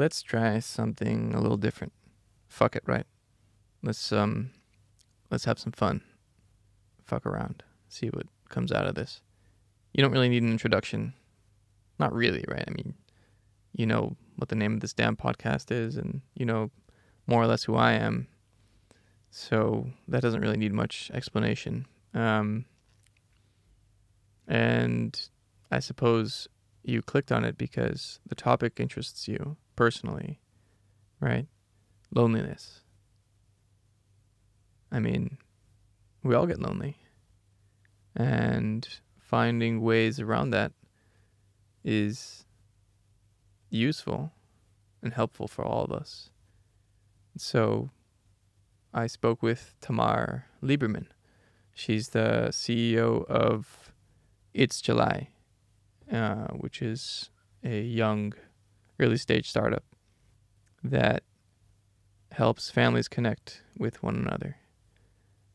Let's try something a little different. Fuck it, right? Let's um let's have some fun. Fuck around. See what comes out of this. You don't really need an introduction. Not really, right? I mean, you know what the name of this damn podcast is and you know more or less who I am. So that doesn't really need much explanation. Um and I suppose you clicked on it because the topic interests you personally, right? Loneliness. I mean, we all get lonely. And finding ways around that is useful and helpful for all of us. So I spoke with Tamar Liberman. She's the CEO of It's July, uh, which is a young, early stage startup that helps families connect with one another.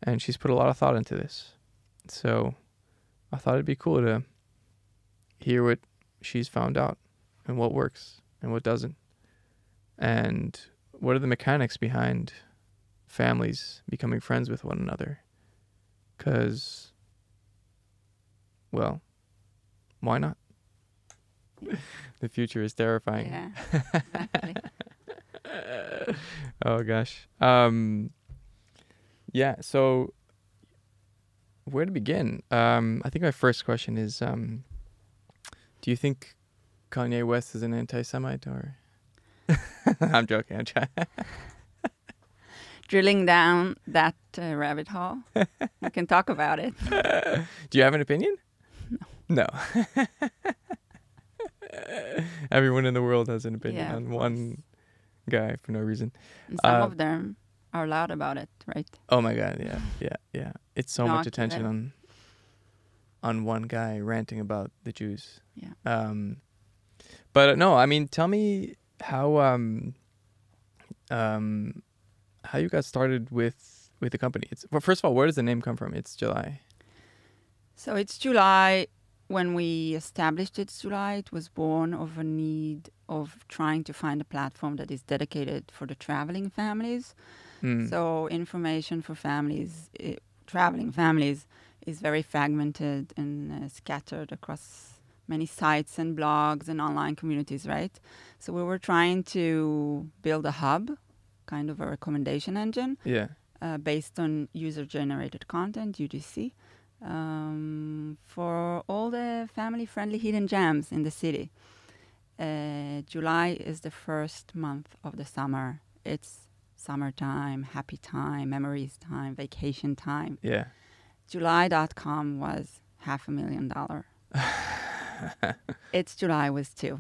And she's put a lot of thought into this. So I thought it'd be cool to hear what she's found out and what works and what doesn't. And what are the mechanics behind families becoming friends with one another? Because, well, why not? the future is terrifying. Yeah, exactly. oh gosh. Um yeah, so where to begin? Um I think my first question is um do you think Kanye West is an anti-Semite or I'm joking. I'm trying. Drilling down that uh, rabbit hole, we can talk about it. Do you have an opinion? No. No. Everyone in the world has an opinion Yeah, on one guy for no reason. And some Uh, of them are loud about it, right? Oh my god, yeah, yeah, yeah. It's so much attention on on one guy ranting about the Jews. Yeah. Um but uh, no, I mean tell me how um um how you got started with with the company. It's well first of all, where does the name come from? It's July. So it's July. When we established It's July, it was born of a need of trying to find a platform that is dedicated for the traveling families. Mm. So information for families, eh, traveling families, is very fragmented and uh, scattered across many sites and blogs and online communities, right? So we were trying to build a hub, kind of a recommendation engine, yeah. uh, based on user-generated content (UGC) um, for all the family-friendly hidden gems in the city. Uh, July is the first month of the summer. It's summertime, happy time, memories time, vacation time. Yeah. July.com was half a million dollar. it's July was two,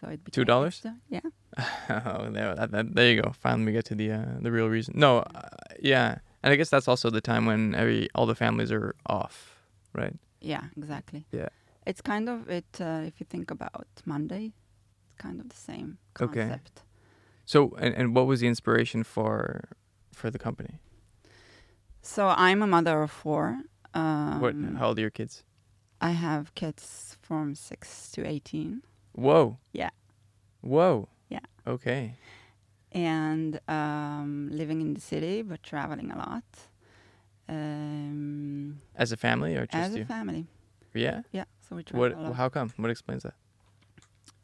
so it became Two dollars? Yeah. oh, there, that, that, there you go. Finally, we get to the uh, the real reason. No, uh, yeah, and I guess that's also the time when every all the families are off, right? Yeah, exactly. Yeah. It's kind of it. Uh, if you think about Monday, it's kind of the same concept. Okay. So, and, and what was the inspiration for for the company? So I'm a mother of four. Um, what? How old are your kids? I have kids from six to eighteen, Whoa. Yeah. Whoa. Yeah. Okay. And um, living in the city but traveling a lot. Um, As a family or just as you? a family, yeah. yeah. So we travel What? a lot. How come? What explains that?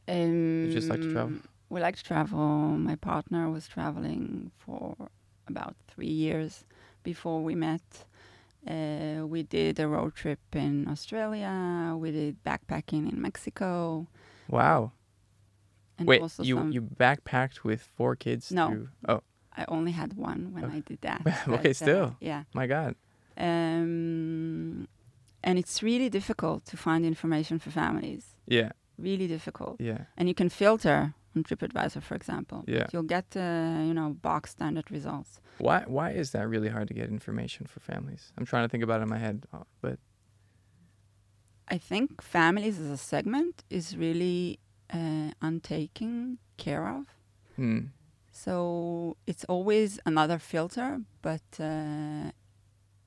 Um, just like to travel? We like to travel. My partner was traveling for about three years before we met. Uh, we did a road trip in Australia. We did backpacking in Mexico. Wow. And Wait, you some, you backpacked with four kids? No. through- oh I only had one when Okay. I did that. Okay, but, uh, still. yeah. my God. Um, and it's really difficult to find information for families. Yeah. Really difficult. Yeah. and you can filter on TripAdvisor, for example. Yeah. You'll get, uh, you know, box standard results. Why why is that really hard to get information for families? I'm trying to think about it in my head, uh, but I think families as a segment is really uh, untaken care of. hmm. So it's always another filter, but uh,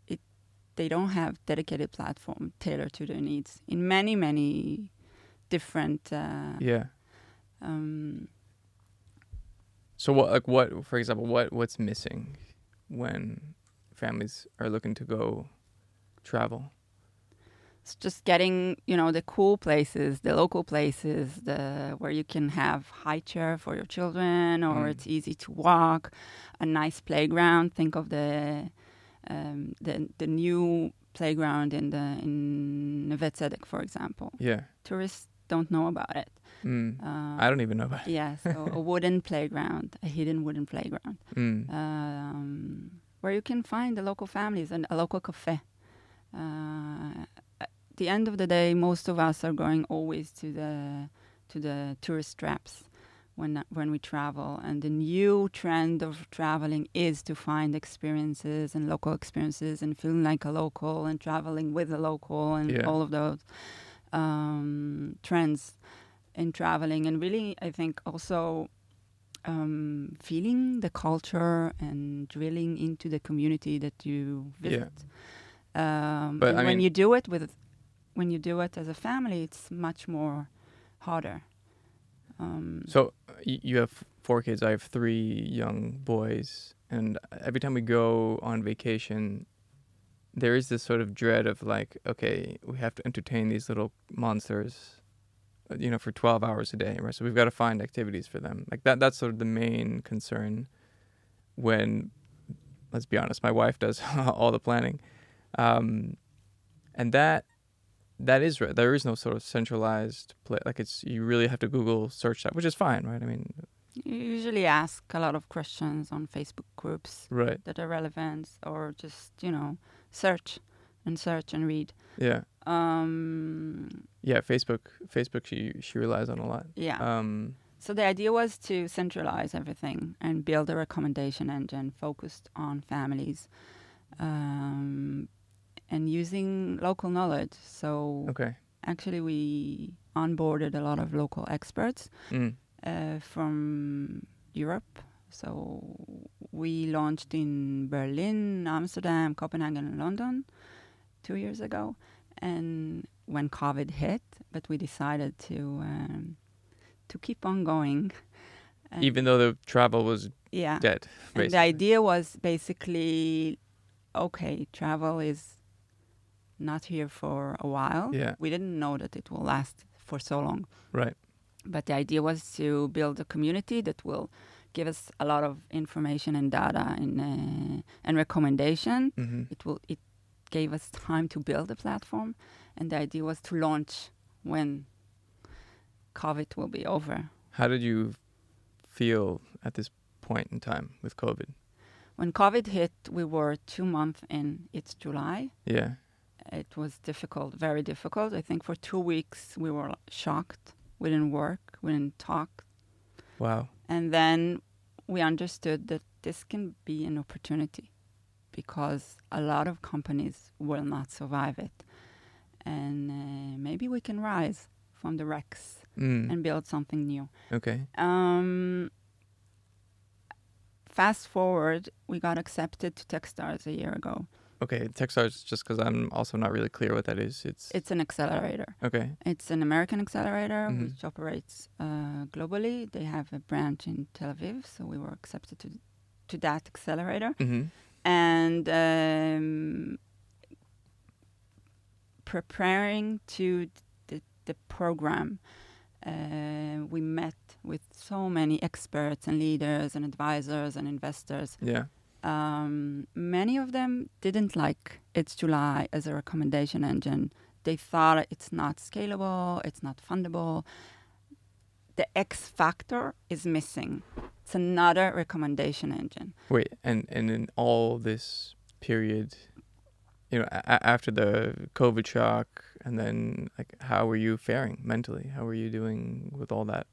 it they don't have dedicated platform tailored to their needs in many many different uh, yeah. um, So what like what for example what what's missing when families are looking to go travel? It's just getting, you know, the cool places, the local places, the where you can have high chair for your children, or Mm. it's easy to walk, a nice playground. Think of the um, the the new playground in the in Neve Tzedek, for example. Yeah. Tourists don't know about it. Mm. Uh, I don't even know about it. yeah, so a wooden playground, a hidden wooden playground, Mm. um, where you can find the local families and a local cafe. Uh, the end of the day, most of us are going always to the to the tourist traps when when we travel, and the new trend of traveling is to find experiences and local experiences and feeling like a local and traveling with a local and Yeah. all of those um, trends in traveling, and really, I think also um, feeling the culture and drilling into the community that you Yeah. visit. Um, But and I when mean- you do it with, when you do it as a family, it's much more harder. Um, So you have four kids. I have three young boys, and every time we go on vacation, there is this sort of dread of like, okay, we have to entertain these little monsters, uh, you know, for twelve hours a day, right? So we've got to find activities for them. Like that. That's sort of the main concern. When, let's be honest, my wife does all the planning, um, and that that is right. There is no sort of centralized play. Like it's you really have to Google search that, which is fine, right? I mean, you usually ask a lot of questions on Facebook groups right? that are relevant, or just you know search and search and read. Yeah, Um, yeah. Facebook, Facebook. She she relies on a lot. yeah. Um, So the idea was to centralize everything and build a recommendation engine focused on families um, and using local knowledge. So okay. actually, we onboarded a lot of local experts Mm. uh, from Europe. So we launched in Berlin, Amsterdam, Copenhagen, and London two years ago. And when COVID hit, but we decided to um, to keep on going. And Even though the travel was yeah, dead, and the idea was basically, okay, travel is not here for a while. Yeah. We didn't know that it will last for so long. Right. But the idea was to build a community that will give us a lot of information and data and uh, and recommendation. hmm It will it gave us time to build a platform, and the idea was to launch when COVID will be over. How did you feel at this point in time with COVID? When COVID hit, we were two months in. It's July. Yeah. It was difficult, very difficult. I think for two weeks we were shocked. We didn't work. We didn't talk. Wow. And then we understood that this can be an opportunity because a lot of companies will not survive it. And uh, maybe we can rise from the wrecks Mm. and build something new. okay. Um, fast forward, we got accepted to Techstars a year ago. Okay. Techstars, just because I'm also not really clear what that is. It's, It's an accelerator. okay. It's an American accelerator Mhm. which operates uh, globally. They have a branch in Tel Aviv, so we were accepted to to that accelerator. hmm and um, preparing to the, the program. Uh, we met with so many experts and leaders and advisors and investors. Yeah. Um, many of them didn't like It's July as a recommendation engine. They thought it's not scalable, it's not fundable. The X factor is missing. It's another recommendation engine. Wait, and and in all this period, you know, a- after the COVID shock, and then like, how were you faring mentally? How were you doing with all that?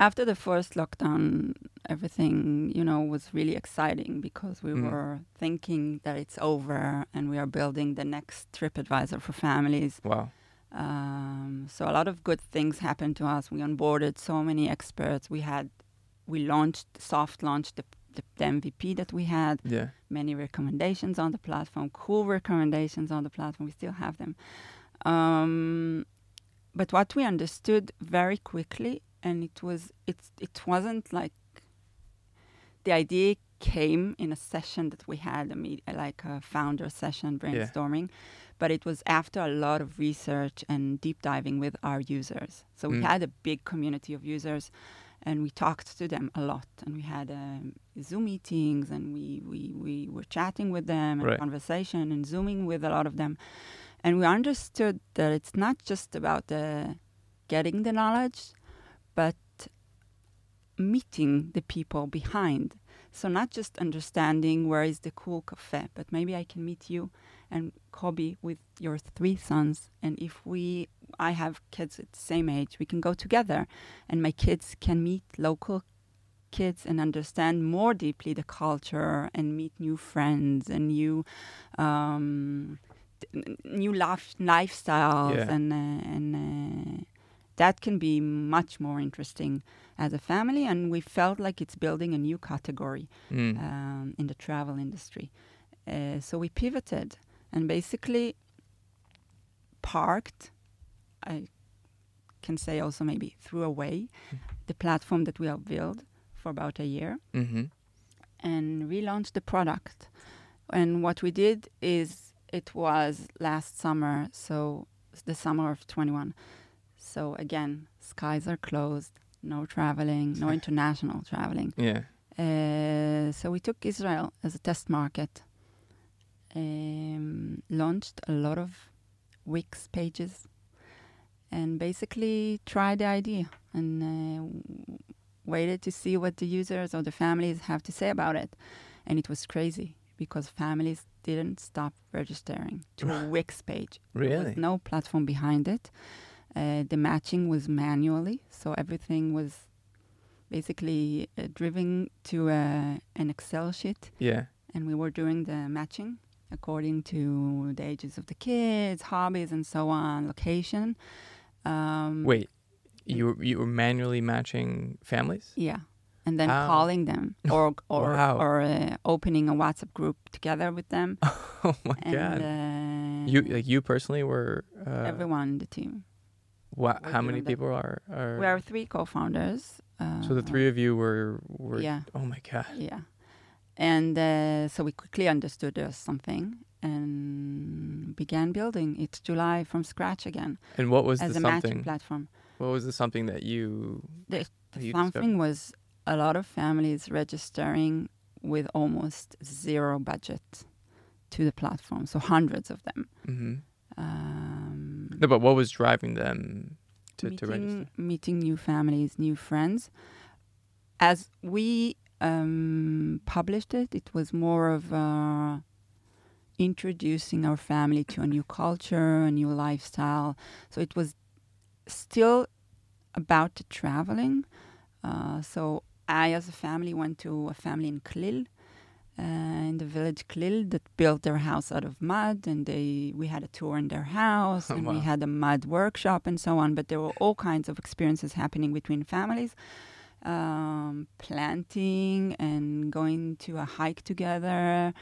After the first lockdown, everything, you know, was really exciting because we Mm. were thinking that it's over and we are building the next TripAdvisor for families. Wow. Um, so a lot of good things happened to us. We onboarded so many experts. We had, we launched, soft launched the, the, the MVP that we had. Yeah. Many recommendations on the platform, cool recommendations on the platform. We still have them. Um, but what we understood very quickly, and it was it's it wasn't like the idea came in a session that we had, a meet, like a founder session brainstorming, yeah. but it was after a lot of research and deep diving with our users. So we Mm. had a big community of users, and we talked to them a lot, and we had um, Zoom meetings, and we, we, we were chatting with them, and Right. conversation, and zooming with a lot of them, and we understood that it's not just about the getting the knowledge, but meeting the people behind. So not just understanding where is the cool cafe, but maybe I can meet you and Kobe with your three sons. And if we, I have kids at the same age, we can go together, and my kids can meet local kids and understand more deeply the culture and meet new friends and new. Um, new life lifestyles Yeah. and uh, and uh, that can be much more interesting as a family and we felt like it's building a new category Mm. um, in the travel industry uh, so we pivoted and basically parked i can say also maybe threw away the platform that we have built for about a year hmm and relaunched the product. And what we did is it was last summer, so the summer of 21. So again, skies are closed, no traveling, no international traveling. Yeah. Uh, so we took Israel as a test market, um, launched a lot of Wix pages, and basically tried the idea and uh, w- waited to see what the users or the families have to say about it. And it was crazy because families didn't stop registering to a Wix page. Really? no platform behind it. Uh, the matching was manually, so everything was basically uh, driven to uh, an Excel sheet, Yeah. and we were doing the matching according to the ages of the kids, hobbies, and so on, location. Um, Wait. You were, you were manually matching families? Yeah, and then calling them or or Wow. or uh, opening a WhatsApp group together with them. Oh my and god. uh, you like you personally were uh, everyone in the team. Wha- were how many people are are We are three co-founders. Uh, So the three of you were were Yeah. Oh my god. Yeah. And uh, so we quickly understood there was something and began building. It's July from scratch again And what was as the a matching something? platform. What was the something that you The, that you something was a lot of families registering with almost zero budget to the platform, so hundreds of them. hmm Um, No, but what was driving them to, to register? meeting, meeting new families, new friends. As we um, published it, it was more of uh, introducing our family to a new culture, a new lifestyle. So it was still about the traveling. Uh, so I, as a family, went to a family in Klil, uh, in the village Klil, that built their house out of mud, and they we had a tour in their house, and we had a mud workshop and so on. But there were all kinds of experiences happening between families, um, planting and going to a hike together,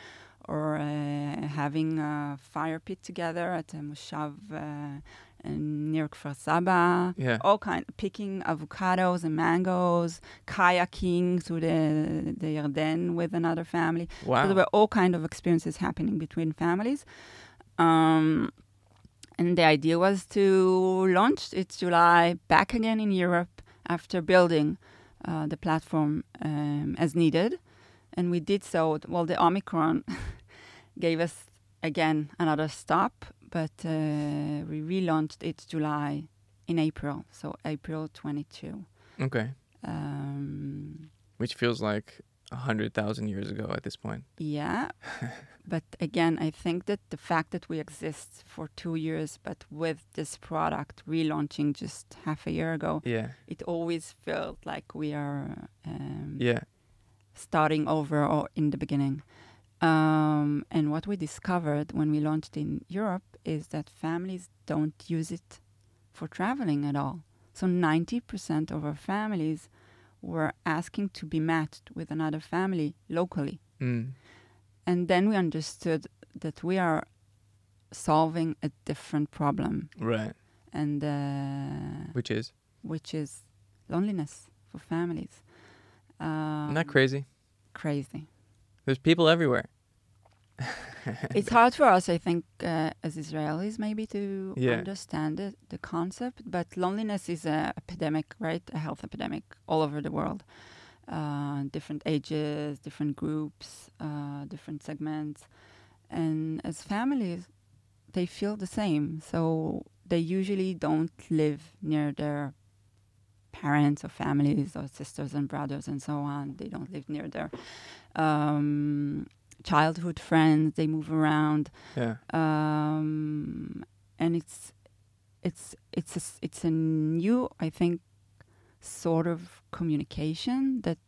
or uh, having a fire pit together at a moshav uh, near Kfar Saba Yeah. all kind picking avocados and mangoes, kayaking through the the Yarden with another family. So Wow. there were all kind of experiences happening between families. Um, and the idea was to launch it's July back again in Europe after building uh, the platform um, as needed, and we did so. Well, the Omicron gave us again another stop, but uh, we relaunched it July in April, so April 22. Okay. Um, Which feels like a hundred thousand years ago at this point. yeah, but again, I think that the fact that we exist for two years, but with this product relaunching just half a year ago, Yeah. it always felt like we are um, Yeah. starting over or in the beginning. Um, and what we discovered when we launched in Europe is that families don't use it for traveling at all. So 90% of our families were asking to be matched with another family locally. Mm. And then we understood that we are solving a different problem, Right. and uh, Which is which is loneliness for families. Um, isn't that crazy? crazy. There's people everywhere. it's hard for us, I think, uh, as Israelis, maybe to Yeah. understand it, the concept. But loneliness is a epidemic, right? A health epidemic all over the world. Uh, different ages, different groups, uh, different segments, and as families, they feel the same. So they usually don't live near their parents or families or sisters and brothers and so on. They don't live near their um, childhood friends. They move around, Yeah. um, and it's it's it's a, it's a new, I think, sort of communication that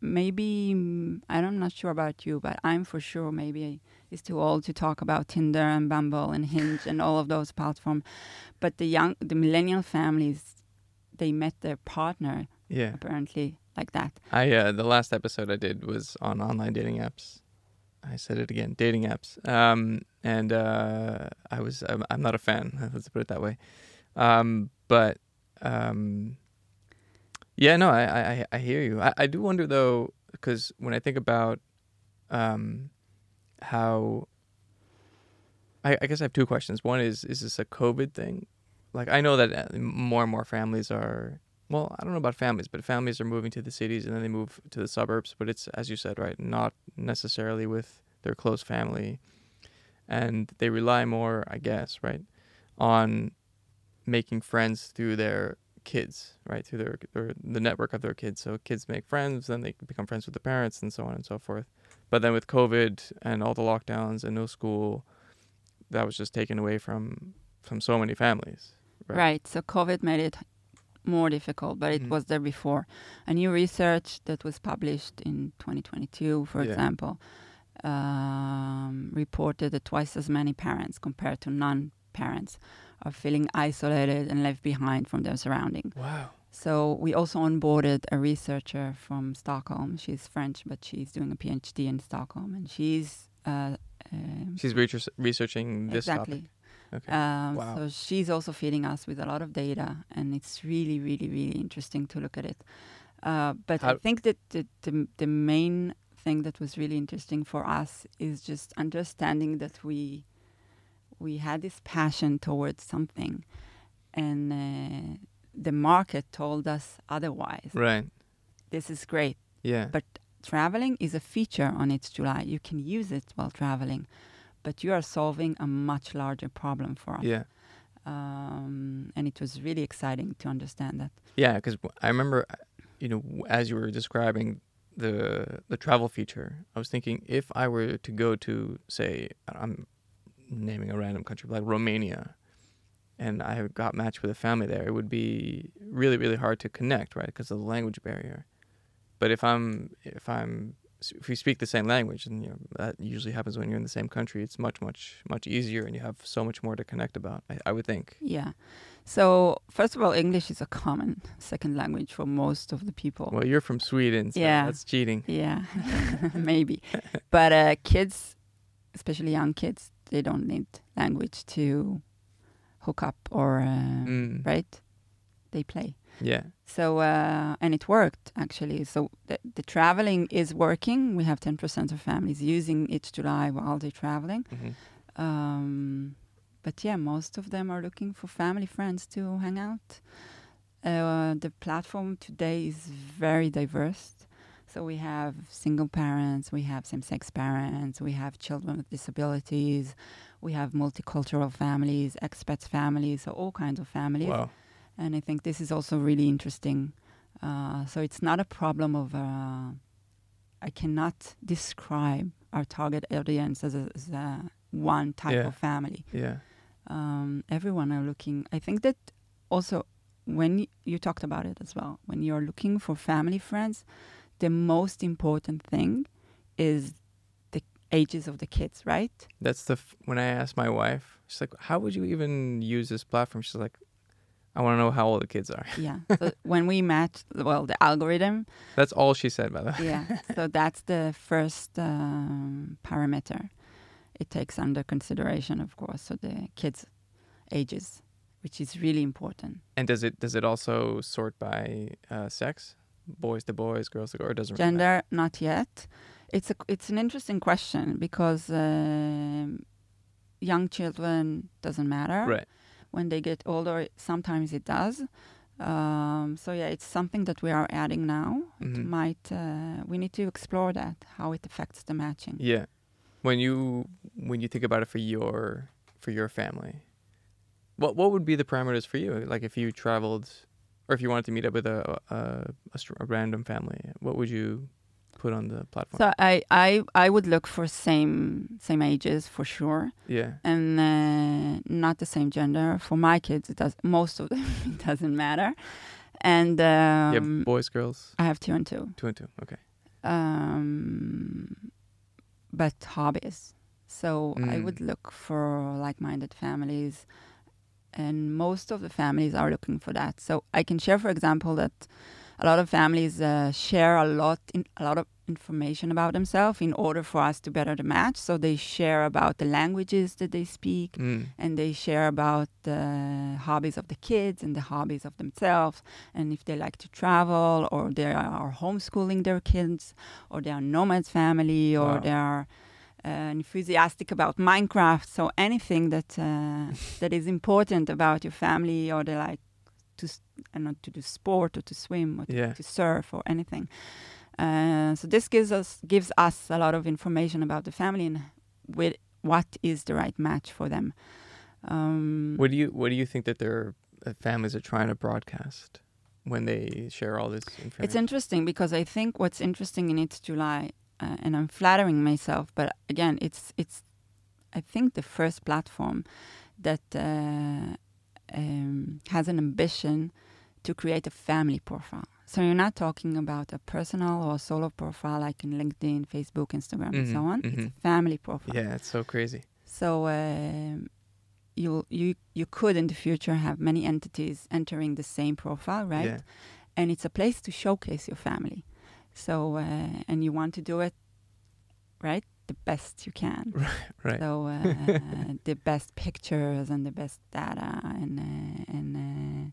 maybe mm, I'm not sure about you, but I'm for sure maybe is too old to talk about Tinder and Bumble and Hinge and all of those platforms. But the young, the millennial families, they met their partner Yeah. apparently like that. I uh, the last episode I did was on online dating apps. I said it again, dating apps. Um, and uh, I was I'm, I'm not a fan. Let's put it that way. Um, but um, yeah, no, I I, I hear you. I, I do wonder though, because when I think about um, how I, I guess I have two questions. One is is this a COVID thing? Like I know that uh, more and more families are well, I don't know about families, but families are moving to the cities and then they move to the suburbs. But it's as you said, right? Not necessarily with their close family, and they rely more, I guess, right, on making friends through their kids, right, through their, their the network of their kids. So kids make friends, then they become friends with the parents, and so on and so forth. But then with COVID and all the lockdowns and no school, that was just taken away from from so many families. Right. Right. So COVID made it more difficult, but it Mhm. was there before. A new research that was published in 2022, for Yeah. example, um, reported that twice as many parents compared to non-parents are feeling isolated and left behind from their surrounding. Wow. So we also onboarded a researcher from Stockholm. She's French, but she's doing a PhD in Stockholm, and she's uh, um, She's research- researching this exactly. topic. Okay. Um, Wow. So she's also feeding us with a lot of data, and it's really, really, really interesting to look at it. Uh, but I think that the, the the main thing that was really interesting for us is just understanding that we we had this passion towards something, and uh, the market told us otherwise. right. This is great. Yeah. But traveling is a feature on It's July. You can use it while traveling, but you are solving a much larger problem for us. yeah. Um, and it was really exciting to understand that. Yeah, because I remember, uh, you know, as you were describing the the travel feature, I was thinking if I were to go to, say, I'm naming a random country like Romania, and I got matched with a family there, it would be really really hard to connect, right, because of the language barrier. But if I'm if I'm if we speak the same language, and you know that usually happens when you're in the same country, it's much much much easier, and you have so much more to connect about. I, I would think. Yeah. So first of all, English is a common second language for most of the people. Well, you're from Sweden, so Yeah. that's cheating. Yeah, maybe. But uh, kids, especially young kids, they don't need language to hook up or uh, Mm. right. They play. Yeah. So uh, and it worked actually. So the, the traveling is working. We have ten percent of families using It's July while they're traveling. hmm Um, but yeah, most of them are looking for family friends to hang out. Uh, the platform today is very diverse. So we have single parents, we have same-sex parents, we have children with disabilities, we have multicultural families, expats families, so all kinds of families. Wow. And I think this is also really interesting. Uh, so it's not a problem of, uh, I cannot describe our target audience as, a, as a one type Yeah. of family. Yeah. Um, everyone are looking, I think that also when y- you talked about it as well, when you're looking for family friends, the most important thing is the ages of the kids, right? That's the f- when I asked my wife, she's like, "How would you even use this platform?" She's like, "I want to know how old the kids are." Yeah. so when we match, well, the algorithm, That's all she said, by the way. yeah. So that's the first um, parameter it takes under consideration, of course. So the kids' ages, which is really important. And does it does it also sort by uh, sex, boys to boys, girls to girls, or does it really matter? Gender, not yet. It's a it's an interesting question because um, young children doesn't matter. Right. When they get older, sometimes it does. Um, so yeah, it's something that we are adding now. It Mhm. might uh, we need to explore that how it affects the matching. Yeah. When you when you think about it for your for your family, what what would be the parameters for you? Like if you traveled, or if you wanted to meet up with a a, a, a random family, what would you put on the platform? So I, I I would look for same same ages for sure, yeah. and uh, not the same gender. For my kids, it does most of them it doesn't matter, and um, yeah. Boys, girls, I have two and two. two and two. Okay. um, but hobbies. So I Mm. would look for like-minded families, and most of the families are looking for that. So I can share, for example, that a lot of families uh, share a lot in a lot of information about themselves in order for us to better the match. So they share about the languages that they speak, Mm. and they share about the hobbies of the kids and the hobbies of themselves and if they like to travel or they are homeschooling their kids or they are nomads family or Wow. they are uh, enthusiastic about minecraft so anything that uh, that is important about your family or they like to I don't know, to do sport or to swim or to, Yeah. to surf or anything uh, so this gives us gives us a lot of information about the family and with what is the right match for them um, What do you what do you think that their uh, families are trying to broadcast when they share all this information? It's interesting because I think what's interesting in It's July, uh, and I'm flattering myself, but again, it's it's I think the first platform that uh, um, has an ambition to create a family profile. So you're not talking about a personal or solo profile like in LinkedIn, Facebook, Instagram, and so Mhm, on. It's mhm. a family profile. yeah, it's so crazy. So um, you you you could in the future have many entities entering the same profile, right? Yeah. and it's a place to showcase your family. So, uh, and you want to do it right the best you can. Right. So, uh, the best pictures and the best data, and uh, and uh,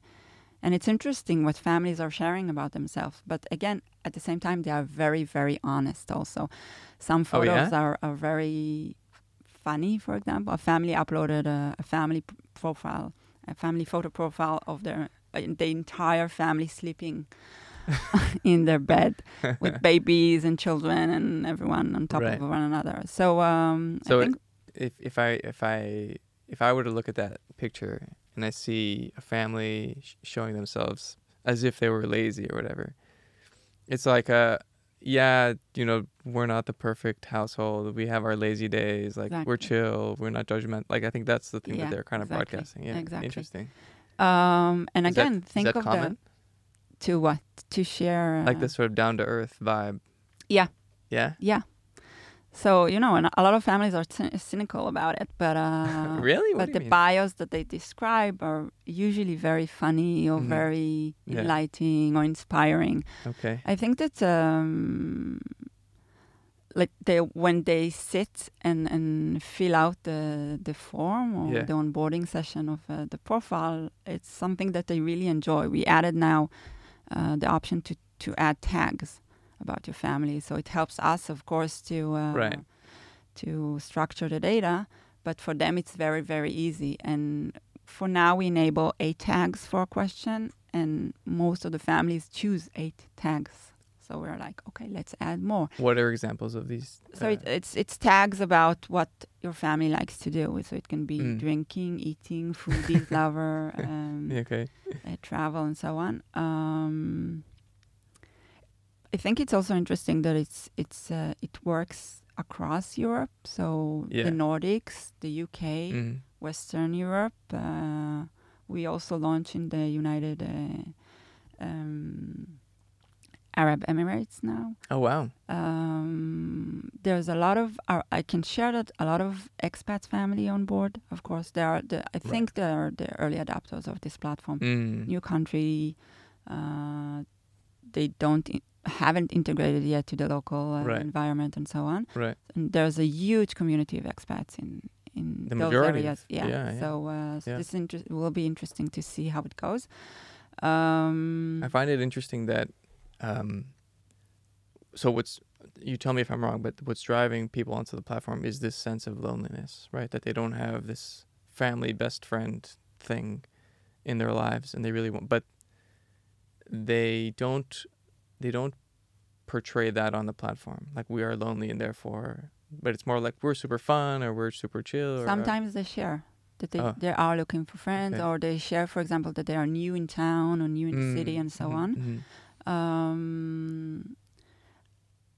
and it's interesting what families are sharing about themselves. But again, at the same time, they are very very honest. Also, some Oh, yeah? photos are are very funny. For example, a family uploaded a, a family profile, a family photo profile of their uh, the entire family sleeping in their bed with babies and children and everyone on top Right. of one another. So, um, So it- think if if I if I if I were to look at that picture and I see a family sh- showing themselves as if they were lazy or whatever, it's like uh yeah, you know, we're not the perfect household. We have our lazy days. Like we're chill. We're not judgmental. Like I think that's the thing Yeah, that they're kind of exactly, broadcasting. Yeah, exactly. interesting. Um, and Is that- again, think that of common? the to what to share like uh, this sort of down to earth vibe. Yeah. Yeah. Yeah. So you know, and a lot of families are cy- cynical about it, but uh, really? What but the mean? bios that they describe are usually very funny or Mhm. very Yeah. enlightening or inspiring. okay. I think that um, like they when they sit and and fill out the the form or Yeah. the onboarding session of uh, the profile, it's something that they really enjoy. We added now uh, the option to to add tags about your family, so it helps us, of course, to uh, Right. to structure the data. But for them, it's very very easy. And for now, we enable eight tags for a question, and most of the families choose eight tags. So we're like, okay, let's add more. What are examples of these? So uh, it, it's it's tags about what your family likes to do. So it can be Mm. drinking, eating, foodies, lover, um, yeah, okay. uh, travel, and so on. Um, I think it's also interesting that it's it's uh, it works across Europe. So Yeah. the Nordics, the UK, Mm. Western Europe. Uh, we also launch in the United uh, um, Arab Emirates now. Oh wow. Um, there's a lot of uh, I can share that a lot of expats family on board. Of course, there are the I think they are the early adopters of this platform. Mm. New country, uh, they don't in- haven't integrated yet to the local uh, Right. environment and so on. Right. And there's a huge community of expats in in The those majority areas. Yeah. yeah, yeah. So, uh, so Yeah. this inter- will be interesting to see how it goes. Um, I find it interesting that, um, so what's you tell me if I'm wrong, but what's driving people onto the platform is this sense of loneliness, right? That they don't have this family best friend thing in their lives, and they really want, but they don't, they don't portray that on the platform. Like we are lonely and therefore, but it's more like we're super fun or we're super chill. Or, uh, Sometimes they share that they, Oh. they are looking for friends, Okay. or they share, for example, that they are new in town or new in the city Mm, and so mhm, on. mhm. Um,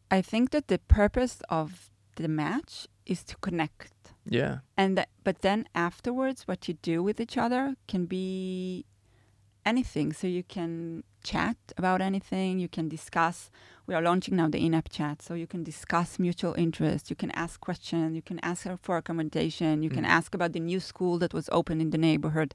I think that the purpose of the match is to connect. Yeah. and that, but then afterwards what you do with each other can be anything so you can chat about anything you can discuss we are launching now the in-app chat so you can discuss mutual interest you can ask questions you can ask her for accommodation you can Mm. ask about the new school that was open in the neighborhood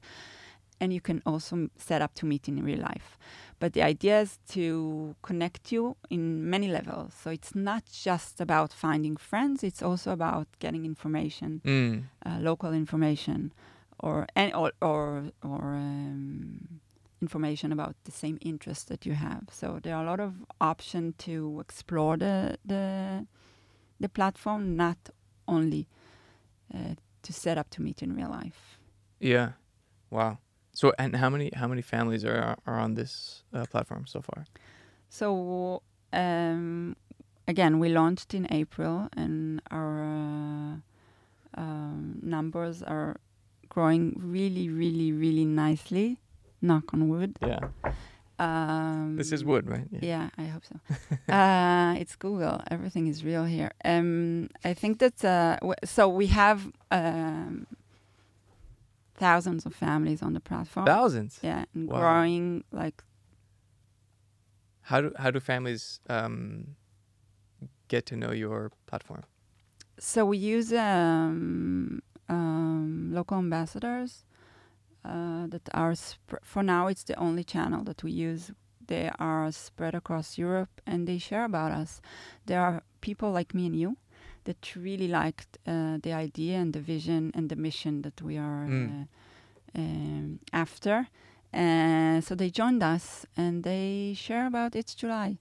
and you can also set up to meet in real life but the idea is to connect you in many levels so it's not just about finding friends it's also about getting information Mm. uh, local information or any, or or, or um, information about the same interest that you have. So there are a lot of options to explore the the the platform, not only uh, to set up to meet in real life. Yeah. Wow. So and how many how many families are are on this uh, platform so far? So um, again, we launched in April, and our uh, um, numbers are growing really, really, really nicely. Knock on wood. Yeah. Um, This is wood, right? Yeah, I hope so. uh, it's Google. Everything is real here. Um, I think that uh, w- so we have um, thousands of families on the platform. Thousands. Yeah, and Wow. growing like How do how do families um, get to know your platform? So we use um, um, local ambassadors uh, that are for now. It's the only channel that we use. They are spread across Europe, and they share about us. There are people like me and you that really liked uh, the idea and the vision and the mission that we are Mm. uh, um, after. And so they joined us, and they share about It's July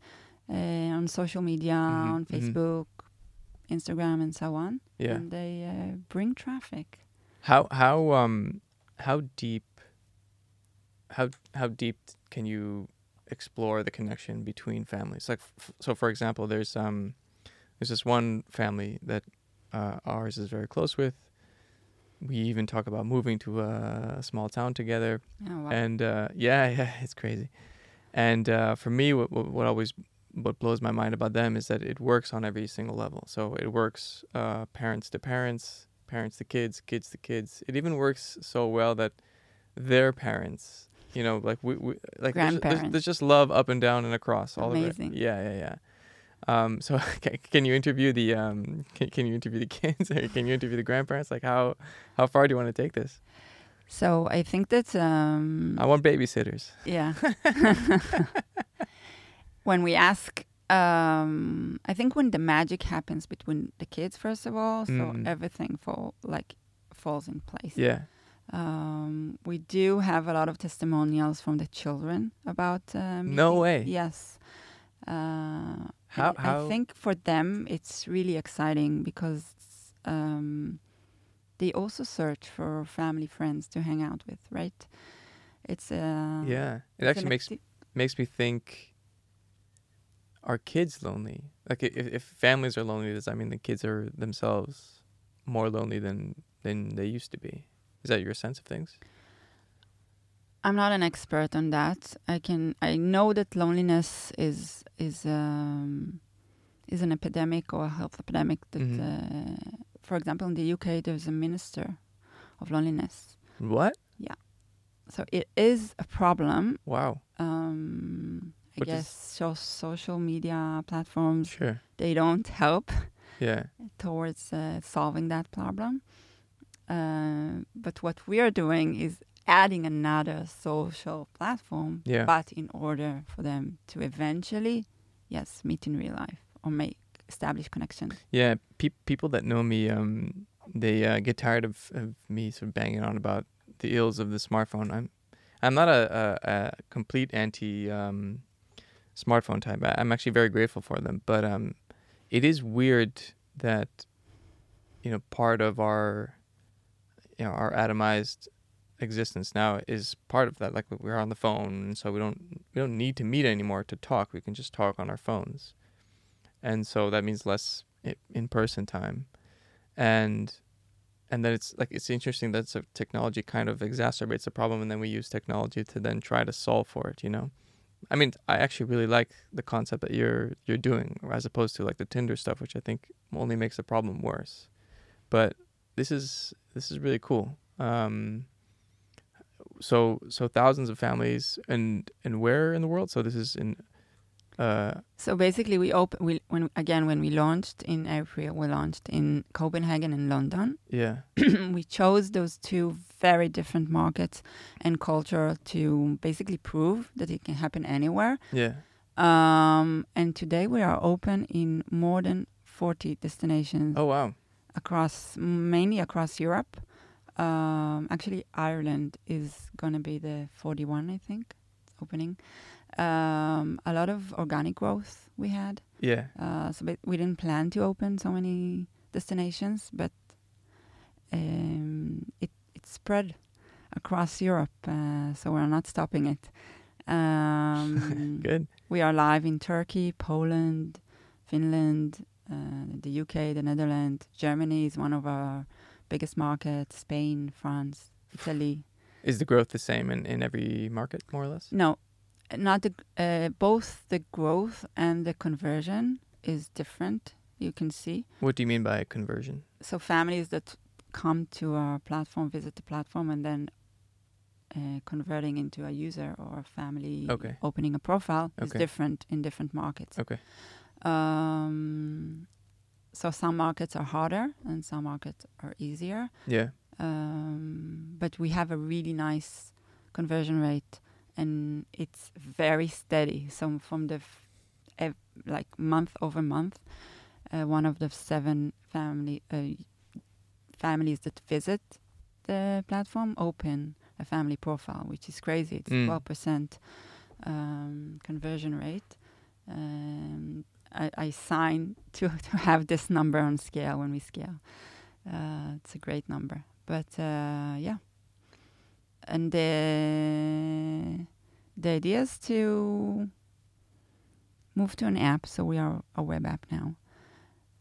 uh, on social media, Mhm, on mhm. Facebook, Instagram and so on. Yeah. And they uh, bring traffic. How how um how deep how how deep can you explore the connection between families? Like f- so, for example, there's um there's this one family that uh, ours is very close with. We even talk about moving to a small town together. Oh, wow. and uh, yeah, yeah, it's crazy. And uh, for me, what, what what always what blows my mind about them is that it works on every single level. So it works uh, parents to parents, parents to kids, kids to kids. It even works so well that their parents, you know, like we, we like there's, there's, Grandparents. there's just love up and down and across all of Amazing. it. Yeah, yeah, yeah. Um, so can, can you interview the um, can, can you interview the kids or can you interview the grandparents? Like how how far do you want to take this? So I think that um, I want babysitters. yeah. when we ask, um, I think when the magic happens between the kids, first of all, so Mm. everything fall like falls in place. Yeah. Um, we do have a lot of testimonials from the children about. Uh, No way. Yes. Uh, How- how- I think for them it's really exciting because um, they also search for family friends to hang out with, right? It's uh, Yeah, it actually makes makes me think: Are kids lonely? Like, if if families are lonely, does that mean the kids are themselves more lonely than than they used to be? Is that your sense of things? I'm not an expert on that. I can I know that loneliness is is um, is an epidemic or a health epidemic. That, Mhm. uh, for example, in the UK, there's a minister of loneliness. What? Yeah. So it is a problem. Wow. Um, I What guess so social media platforms Sure. they don't help Yeah. towards uh, solving that problem. Uh, but what we are doing is adding another social platform, Yeah. but in order for them to eventually, yes, meet in real life or make establish connection. Yeah. Pe- people that know me, um, they uh, get tired of, of me sort of banging on about the ills of the smartphone. I'm, I'm not a, a, a complete anti um, smartphone type. I, I'm actually very grateful for them, but um, it is weird that you know part of our you know our atomized existence now is part of that like we're on the phone and so we don't we don't need to meet anymore to talk. We can just talk on our phones. And so that means less in person time. And and then it's like it's interesting that so technology kind of exacerbates the problem and then we use technology to then try to solve for it you know? I mean i actually really like the concept that you're you're doing as opposed to like the tinder stuff which i think only makes the problem worse. But this is this is really cool. Um so so thousands of families and and where in the world so this is in uh, so basically, we open we when again when we launched in April, we launched in Copenhagen and London. Yeah, we chose those two very different markets and culture to basically prove that it can happen anywhere. Yeah. Um, and today we are open in more than forty destinations. Oh wow! Across mainly across Europe. Um, actually, Ireland is gonna be the forty-one, I think, opening um, a lot of organic growth we had. Yeah. Uh, so we didn't plan to open so many destinations, but um, it it spread across Europe. Uh, so we're not stopping it. Um, Good. We are live in Turkey, Poland, Finland, uh, the UK, the Netherlands, Germany is one of our biggest markets. Spain, France, Italy. Is the growth the same in, in every market, more or less? No, not the uh, both the growth and the conversion is different. You can see. What do you mean by conversion? So families that come to our platform, visit the platform, and then uh, converting into a user or a family okay. opening a profile okay. is different in different markets. Okay. Um, so some markets are harder and some markets are easier. Yeah. Um, but we have a really nice conversion rate and it's very steady. So from the f- like month over month, uh, one of the seven family uh, families that visit the platform open a family profile, which is crazy. It's mm. twelve mm. percent um, conversion rate. Um, I, I sign to to have this number on scale when we scale. Uh, it's a great number, but uh, yeah and the the idea is to move to an app. So we are a web app now,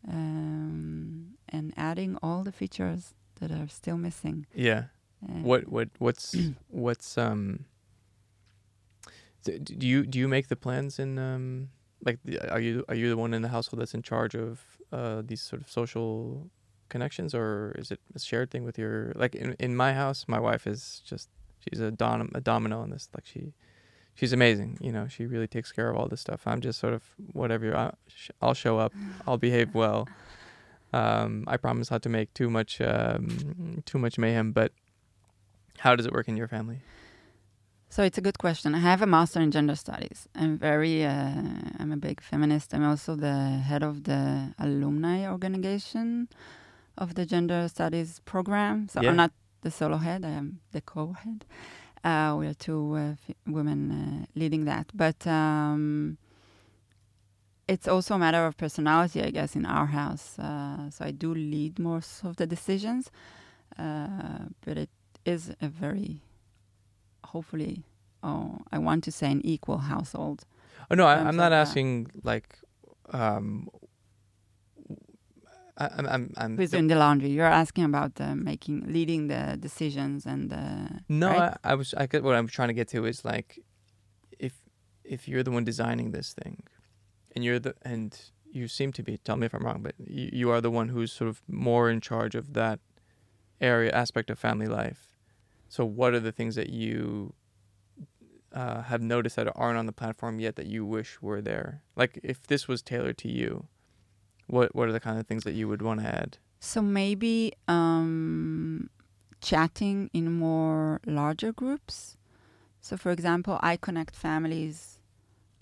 um, and adding all the features that are still missing. Yeah. Uh, what what what's what's um. Do you do you make the plans in um like are you are you the one in the household that's in charge of uh these sort of social connections or is it a shared thing with your like in in my house my wife is just she's a, dom- a domino in this. Like she, she's amazing. You know, she really takes care of all this stuff. I'm just sort of whatever. I, I'll show up. I'll behave well. Um, I promise not to make too much um, too much mayhem. But how does it work in your family? So it's a good question. I have a master in gender studies. I'm very, uh, I'm a big feminist. I'm also the head of the alumni organization of the gender studies program. So yeah. I'm not the solo head. I am the co-head. Uh, we are two uh, women uh, leading that, but um, it's also a matter of personality, I guess, in our house. Uh, so I do lead most of the decisions, uh, but it is a very, hopefully, oh, I want to say an equal household. Oh no, I, am not asking like um, I, am I'm, I'm who's doing the laundry. You're asking about uh, making, leading the decisions and. Uh, no, right? I, I, was. I what I'm trying to get to is like, if if you're the one designing this thing, and you're the and you seem to be. Tell me if I'm wrong, but you, you are the one who's sort of more in charge of that area aspect of family life. So, what are the things that you uh, have noticed that aren't on the platform yet that you wish were there? Like, if this was tailored to you, what What are the kind of things that you would want to add? So maybe um, chatting in more larger groups. So, for example, I connect families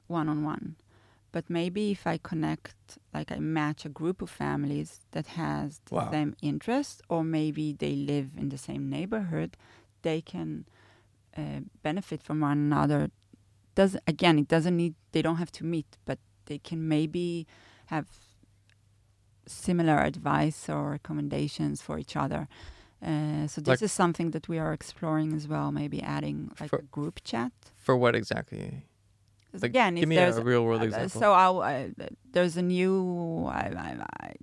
one on one, but maybe if I connect, like I match a group of families that has the wow. same interests, or maybe they live in the same neighborhood, they can uh, benefit from one another. Does again, it doesn't need they don't have to meet, but they can maybe have similar advice or recommendations for each other. Uh, so this Like- is something that we are exploring as well. Maybe adding like For- a group chat. For what exactly? Like, Again, Give me there's a real world uh, example. So I'll, there's a new. I, I, I,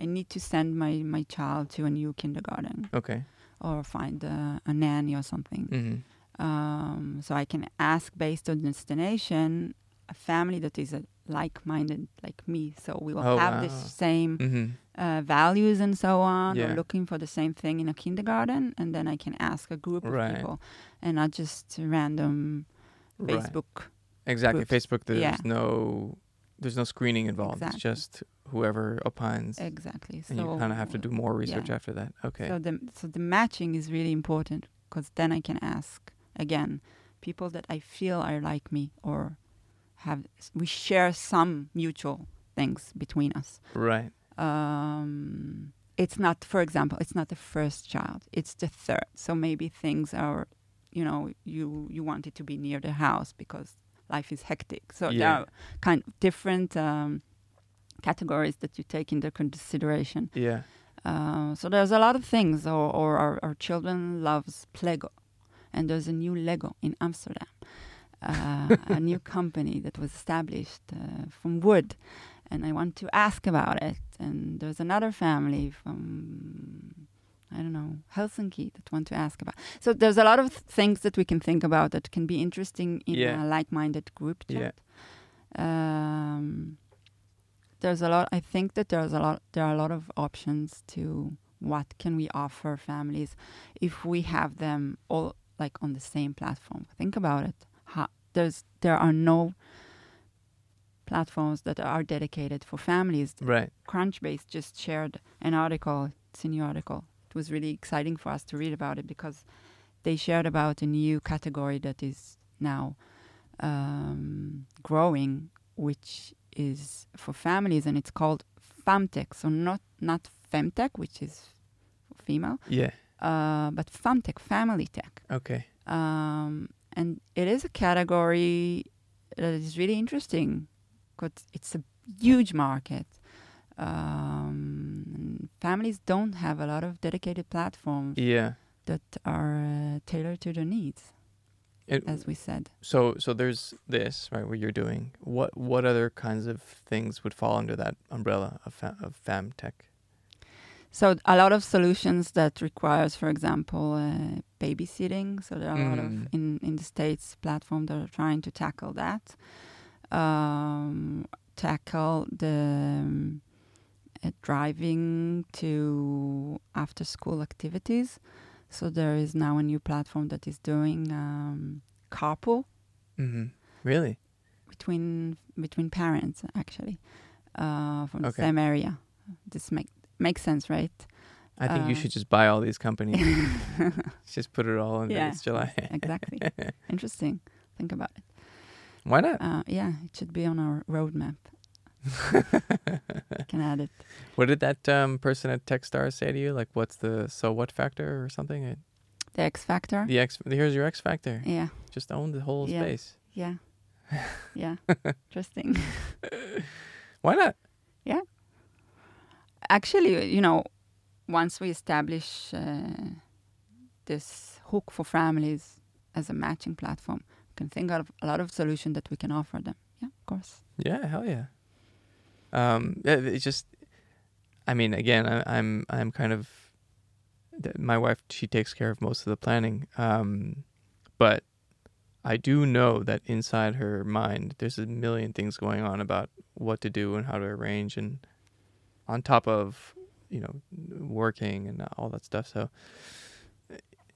I need to send my, my child to a new kindergarten okay. Or find a, a nanny or something. Mm-hmm. Um, so I can ask based on destination a family that is a like-minded like me. So we will Oh, have wow. the same Mm-hmm. uh, values and so on, Yeah. or looking for the same thing in a kindergarten, and then I can ask a group of people, and not just random Right. Facebook. Exactly. groups. Facebook. There's Yeah. no. There's no screening involved. It's just whoever opines, Exactly. and so you kind of have to do more research yeah. after that. Okay. So the so the matching is really important because then I can ask again people that I feel are like me or have we share some mutual things between us. right. Um, it's not, for example, it's not the first child; it's the third. So maybe things are, you know, you you want it to be near the house because life is hectic. So there Yeah. are kind of different um, categories that you take into consideration. Yeah. Uh, so there's a lot of things, or, or our, our children loves Plego, and there's a new Lego in Amsterdam, uh, a new company that was established uh, from wood, and I want to ask about it. And there's another family from I don't know Helsinki that want to ask about. So there's a lot of things that we can think about that can be interesting in Yeah. a like-minded group Yeah. chat. Um, there's a lot. I think that there's a lot. There are a lot of options to what can we offer families if we have them all like on the same platform. Think about it. How, there's there are no platforms that are dedicated for families. Right. Crunchbase just shared an article. It's a new article. Was really exciting for us to read about it because they shared about a new category that is now um, growing, which is for families, and it's called fam-tech. So not not femtech, which is female, Yeah. uh, but fam-tech, family tech. Okay. Um, and it is a category that is really interesting because it's a huge market. Um, families don't have a lot of dedicated platforms Yeah. that are uh, tailored to their needs, It, as we said. so so there's this right what you're doing. What what other kinds of things would fall under that umbrella of fa- of fam-tech? So a lot of solutions that requires, for example, uh, babysitting. So there are a lot of Mm. in in the states platform that are trying to tackle that. Um, tackle the um, driving to after school activities. So there is now a new platform that is doing um, carpool Mm-hmm. Really? between between parents actually uh, from the same area. This make makes sense, right? I think you Uh, should just buy all these companies. just put it all in Yeah. It's July. exactly. Interesting. Think about it. Why not? Uh, yeah, it should be on our roadmap. Can add it. What did that um, person at Techstars say to you? Like, what's the so what factor or something? It, The X Factor. the X. Here's your X factor. Yeah, Just own the whole Yeah. space. yeah, yeah. Interesting. Why not? Yeah. Actually, you know, once we establish uh, this hook for families as a matching platform, we can think of a lot of solutions that we can offer them. Yeah, of course. Yeah, hell yeah. Um, it's just, I mean, again, I, I'm I'm kind of, my wife she takes care of most of the planning, um, but I do know that inside her mind there's a million things going on about what to do and how to arrange, and on top of you know working and all that stuff. So,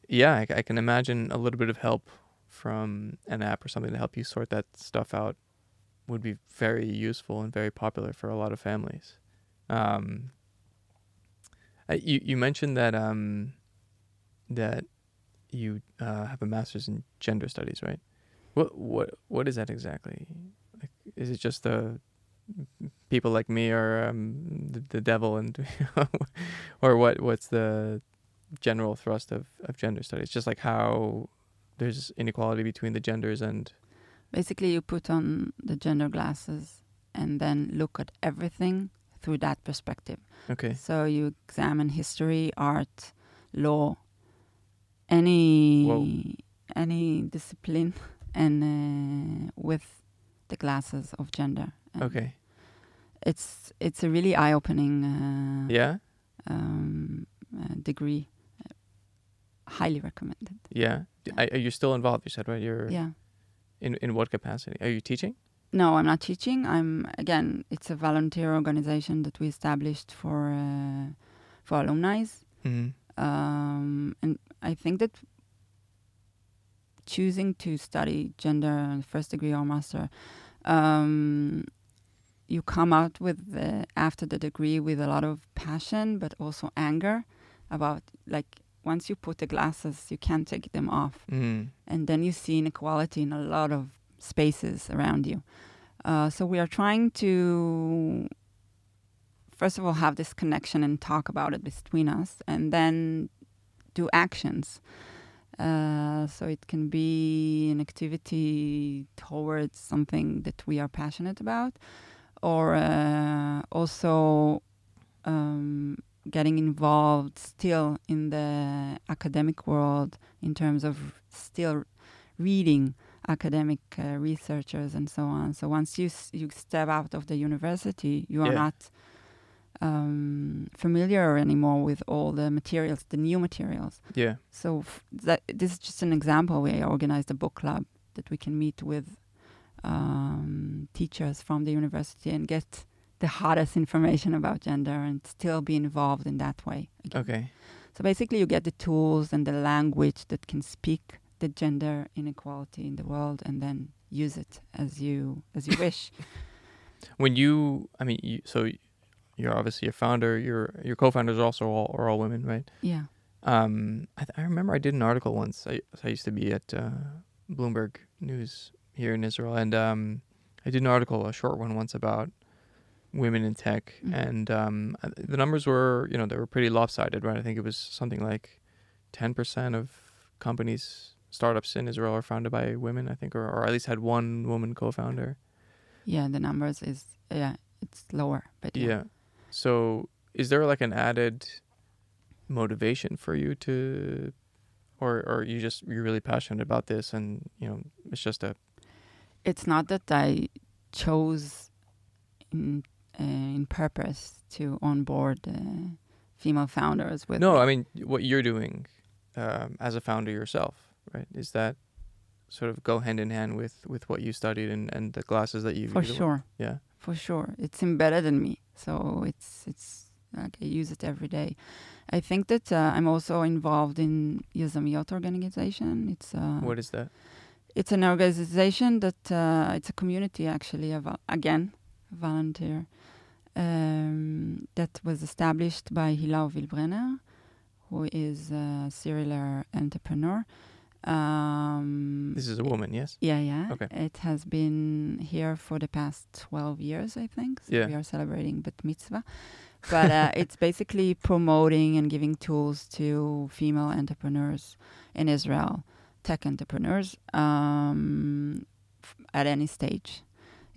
yeah, I, I can imagine a little bit of help from an app or something to help you sort that stuff out would be very useful and very popular for a lot of families. Um, you you mentioned that um, that you uh, have a master's in gender studies, right? What what what is that exactly? Like, is it just the people like me are um, the, the devil, and or what? What's the general thrust of, of gender studies? Just like how there's inequality between the genders and Basically, you put on the gender glasses and then look at everything through that perspective. Okay. So you examine history, art, law, any Whoa. any discipline, and uh, with the glasses of gender. And Okay. It's it's a really eye-opening uh, Yeah. um, uh, degree. Uh, highly recommended. Yeah. D- I, you're still involved. You said right. You're Yeah. In in what capacity? Are you teaching? No, I'm not teaching. I'm again. It's a volunteer organization that we established for uh, for alumni, Mm-hmm. um, and I think that choosing to study gender first degree or master, um, you come out with the, after the degree with a lot of passion, but also anger about like once you put the glasses, you can't take them off Mm. and then you see inequality in a lot of spaces around you. Uh, so we are trying to, first of all, have this connection and talk about it between us, and then do actions. Uh, so it can be an activity towards something that we are passionate about, or uh, also um, getting involved still in the academic world in terms of still reading academic uh, researchers and so on. So once you s- you step out of the university, you are Yeah. not um, familiar anymore with all the materials, the new materials. Yeah. So f- that this is just an example. We organized a book club that we can meet with um, teachers from the university and get the hottest information about gender and still be involved in that way. again. Okay. So basically, you get the tools and the language that can speak the gender inequality in the world, and then use it as you as you wish. When you, I mean, you, so you're obviously a founder. Your your co-founders are also all are all women, right? yeah. Um, I, th- I remember I did an article once. I, I used to be at uh, Bloomberg News here in Israel, and um, I did an article, a short one once about women in tech, Mhm. and um, uh, the numbers were, you know, they were pretty lopsided, right? I think it was something like ten percent of companies, startups in Israel are founded by women, I think, or, or at least had one woman co-founder. Yeah, the numbers is yeah, it's lower, but yeah. Yeah. So, is there like an added motivation for you to, or or you just you're really passionate about this, and you know it's just a it's not that I chose in in purpose to onboard uh, female founders with no. I mean, what you're doing um, as a founder yourself, right? Is that sort of go hand in hand with with what you studied and and the classes that you for sure. Yeah. for sure it's embedded in me so it's it's like i use it every day i think that uh, i'm also involved in yazamiyot organization it's uh, What is that? it's an organization that uh, it's a community actually of again volunteer um, that was established by Hila Ovil-Brenner, who is a serial entrepreneur. Um, This is a woman, yes. yeah, yeah. Okay. It has been here for the past 12 years, I think. So Yeah. we are celebrating Bat Mitzvah. But uh, it's basically promoting and giving tools to female entrepreneurs in Israel, tech entrepreneurs, um, f- at any stage.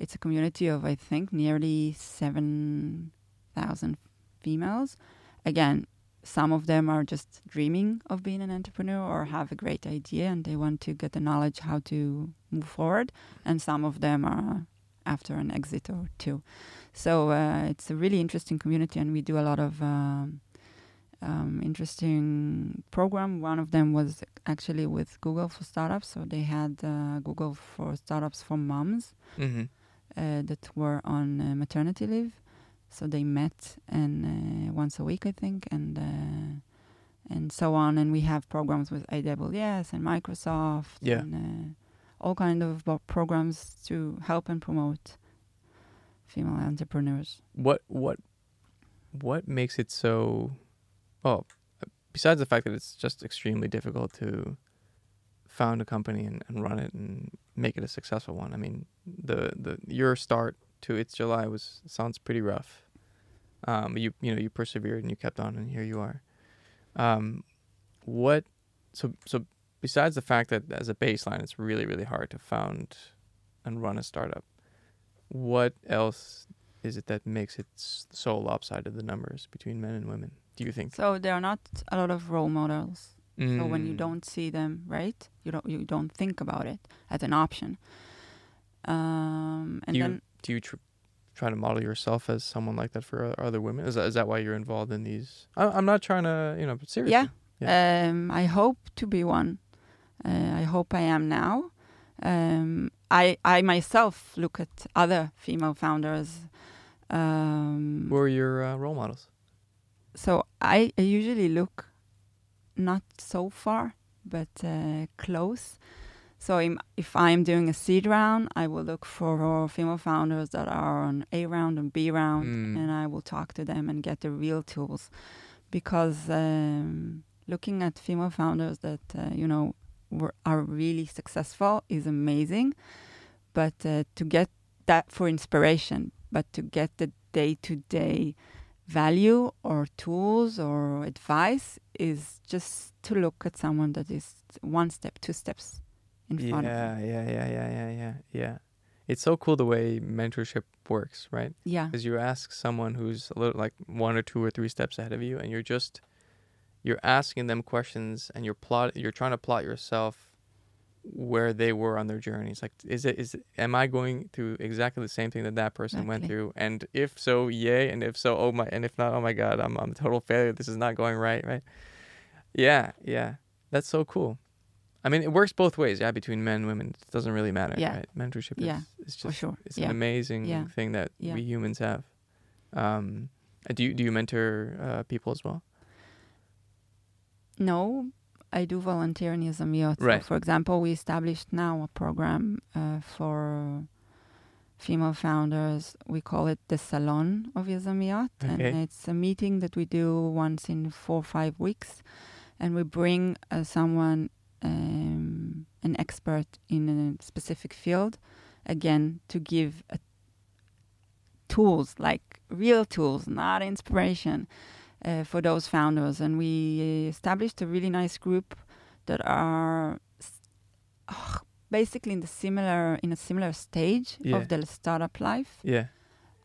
It's a community of, I think, nearly 7,000 females. Again, some of them are just dreaming of being an entrepreneur or have a great idea and they want to get the knowledge how to move forward. And some of them are after an exit or two. So uh, it's a really interesting community, and we do a lot of um, um, interesting program. One of them was actually with Google for startups. So they had uh, Google for startups for moms Mm-hmm. Uh, that were on uh, maternity leave. So they met and uh, once a week, I think, and uh, and so on. And we have programs with AWS and Microsoft, Yeah. and uh, all kind of programs to help and promote female entrepreneurs. what what what makes it so well besides the fact that it's just extremely difficult to found a company and, and run it and make it a successful one i mean the the your start to it's july was sounds pretty rough um you you know you persevered and you kept on and here you are um what so so besides the fact that as a baseline it's really really hard to found and run a startup what else is it that makes it so lopsided the numbers between men and women? Do you think? So there are not a lot of role models. So when you Mm. don't see them, right, you don't you don't think about it as an option. Um, and do you then do you tr- try to model yourself as someone like that for other women? Is that is that why you're involved in these? I, I'm not trying to, you know, but seriously. yeah, Um, I hope to be one. Uh, I hope I am now. Um, I I myself look at other female founders. Um, Who are your uh, role models? so I, I usually look not so far, but uh, close. So if I'm doing a seed round, I will look for female founders that are on A round and B round, Mm. and I will talk to them and get the real tools. Because um, looking at female founders that uh, you know were, are really successful is amazing, but uh, to get that for inspiration, but to get the day to day value or tools or advice is just to look at someone that is one step, two steps in front of Yeah, yeah, yeah, yeah, yeah, yeah, yeah. It's so cool the way mentorship works, right? Yeah, Because you ask someone who's a little like one or two or three steps ahead of you, and you're just you're asking them questions, and you're plot you're trying to plot yourself where they were on their journeys. Like, is it is it, am I going through exactly the same thing that that person went through? And if so, yay. And if so, oh my. And if not, oh my God, I'm I'm a total failure. This is not going right, right? Yeah, yeah. That's so cool. I mean, it works both ways, yeah, between men and women. It doesn't really matter, Yeah. right? Mentorship Yeah, is, just sure. it's Yeah. an amazing Yeah. thing that we humans have. Um, do you do you mentor uh, people as well? No, I do volunteer in Yazamiyot. So Right. for example, we established now a program uh, for female founders. We call it the Salon of. And Okay. it's a meeting that we do once in four or five weeks. And we bring uh, someone, um, an expert in a specific field, again, to give a tools, like real tools, not inspiration, uh, for those founders. And we established a really nice group that are ah, basically in the similar in a similar stage Yeah. of the startup life. Yeah.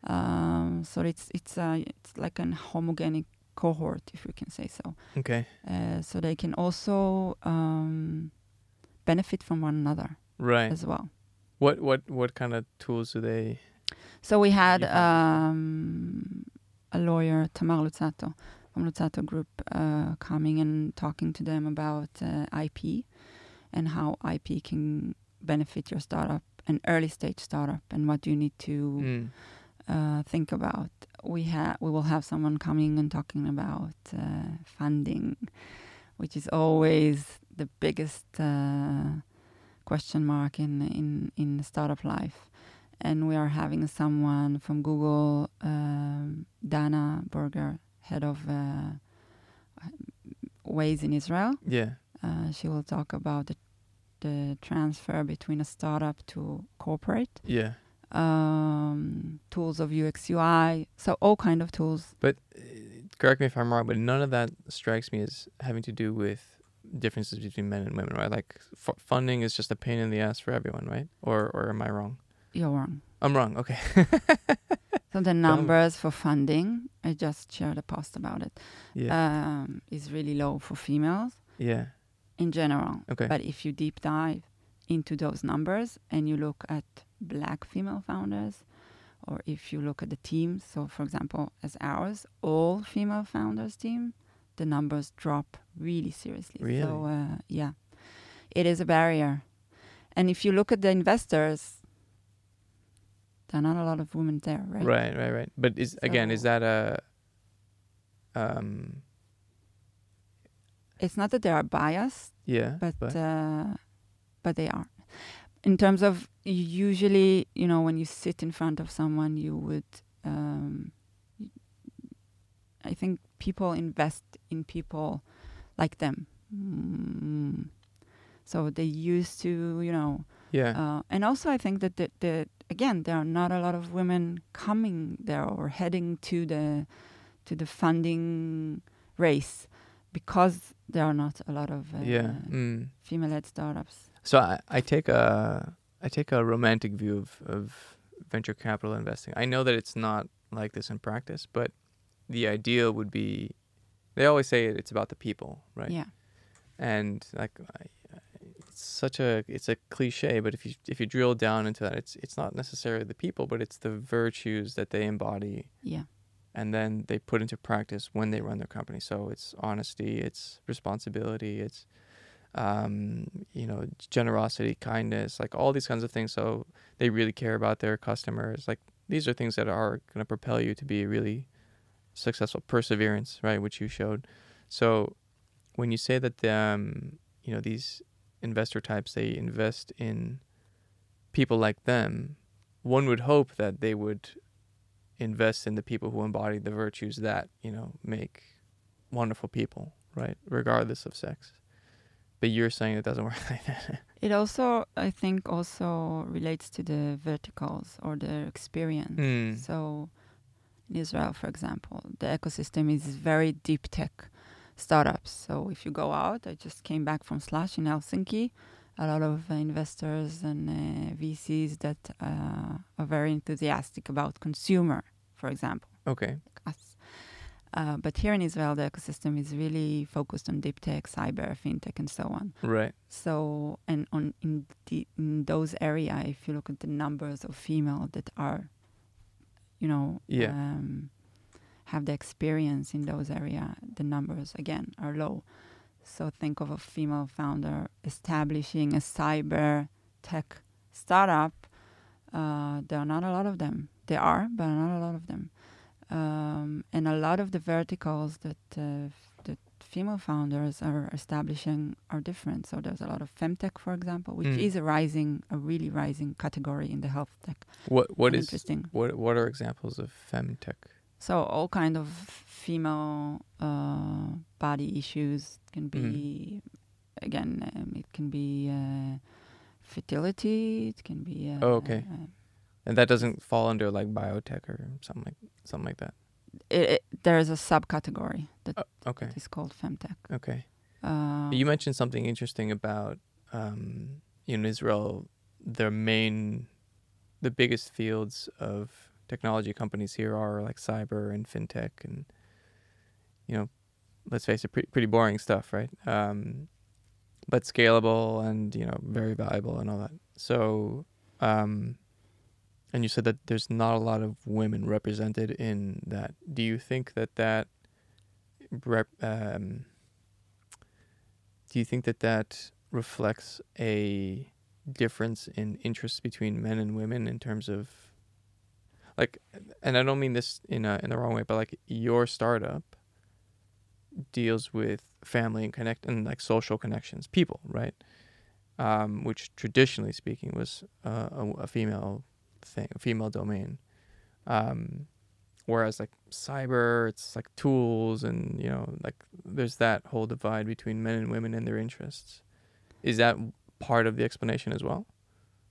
Um, so it's it's uh, it's like an homogenic cohort, if we can say so. Okay. Uh, so they can also um, benefit from one another Right. as well. What what what kind of tools do they? So we had um, a lawyer, Tamar Luzzatto, from Luzzatto Group, uh, coming and talking to them about uh, IP and how IP can benefit your startup, an early stage startup, and what you need to Mm. uh, think about. We have we will have someone coming and talking about uh, funding, which is always the biggest uh, question mark in in in startup life. And we are having someone from Google, um, Dana Berger, head of uh, Waze in Israel. Yeah. Uh, she will talk about the, the transfer between a startup to corporate Yeah. Um, tools of UX UI, so all kind of tools. But uh, correct me if I'm wrong, but none of that strikes me as having to do with differences between men and women, right? Like f- funding is just a pain in the ass for everyone, right? Or or am I wrong? You're wrong. I'm wrong. Okay. So the numbers for funding, I just shared a post about it, yeah. um, is really low for females yeah. in general. Okay. But if you deep dive into those numbers and you look at black female founders, or if you look at the teams, so for example, as ours, all female founders team, the numbers drop really seriously. Really? So uh, yeah, it is a barrier. And if you look at the investors, there are not a lot of women there, right? Right. Right. Right. But is again, is that a um? It's not that they are biased, Yeah. but but uh, but they are. In terms of usually, you know, when you sit in front of someone, you would. Um, I think people invest in people like them. Mm. So they used to, you know, yeah. uh, and also I think that the, the again there are not a lot of women coming there or heading to the to the funding race because there are not a lot of uh, yeah. Mm. female-led startups. So I, I take a I take a romantic view of, of venture capital investing. I know that it's not like this in practice, but the ideal would be they always say it's about the people, right? Yeah. And like it's such a it's a cliche, but if you if you drill down into that, it's it's not necessarily the people, but it's the virtues that they embody Yeah. and then they put into practice when they run their company. So it's honesty, it's responsibility, it's um, you know generosity, kindness, like all these kinds of things. So they really care about their customers. Like these are things that are going to propel you to be really successful. Perseverance, right, which you showed. So when you say that um, you know these investor types they invest in people like them, one would hope that they would invest in the people who embody the virtues that you know make wonderful people right regardless of sex but you're saying it doesn't work like that It also, I think, also relates to the verticals or the experience. Hmm. So, in Israel, for example, the ecosystem is very deep tech startups. So, if you go out, I just came back from Slush in Helsinki. A lot of uh, investors and uh, VCs that uh, are very enthusiastic about consumer, for example, okay like us. Uh, but here in Israel, the ecosystem is really focused on deep tech, cyber, fintech, and so on. right So, and on in the in those area, if you look at the numbers of female that are, you know, Yeah. um, have the experience in those area, the numbers again are low. So think of a female founder establishing a cyber tech startup. Uh, there are not a lot of them. There are, but not a lot of them. Um, and a lot of the verticals that uh, that female founders are establishing are different. So there's a lot of femtech, for example, which Mm. is a rising, a really rising category in the health tech. what what is interesting? what what are examples of femtech So all kind of female uh, body issues can be, Mm-hmm. again, um, it can be uh, fertility. It can be. Uh, Oh, okay. Uh, and that doesn't fall under like biotech or something like something like that it, it, there is a subcategory that Oh, okay is called femtech. okay Uh, You mentioned something interesting about um, in Israel, their main, the biggest fields of technology companies here are like cyber and fintech, and you know, let's face it, pretty, pretty boring stuff, right? Um, but scalable and you know very valuable and all that. So, um, and you said that there's not a lot of women represented in that. Do you think that that rep, um, do you think that that reflects a difference in interests between men and women in terms of like and I don't mean this in a in the wrong way but like your startup deals with family and connect and like social connections people right um, which traditionally speaking was uh, a, a female thing female domain um, whereas like cyber it's like tools and you know like there's that whole divide between men and women and their interests is that part of the explanation as well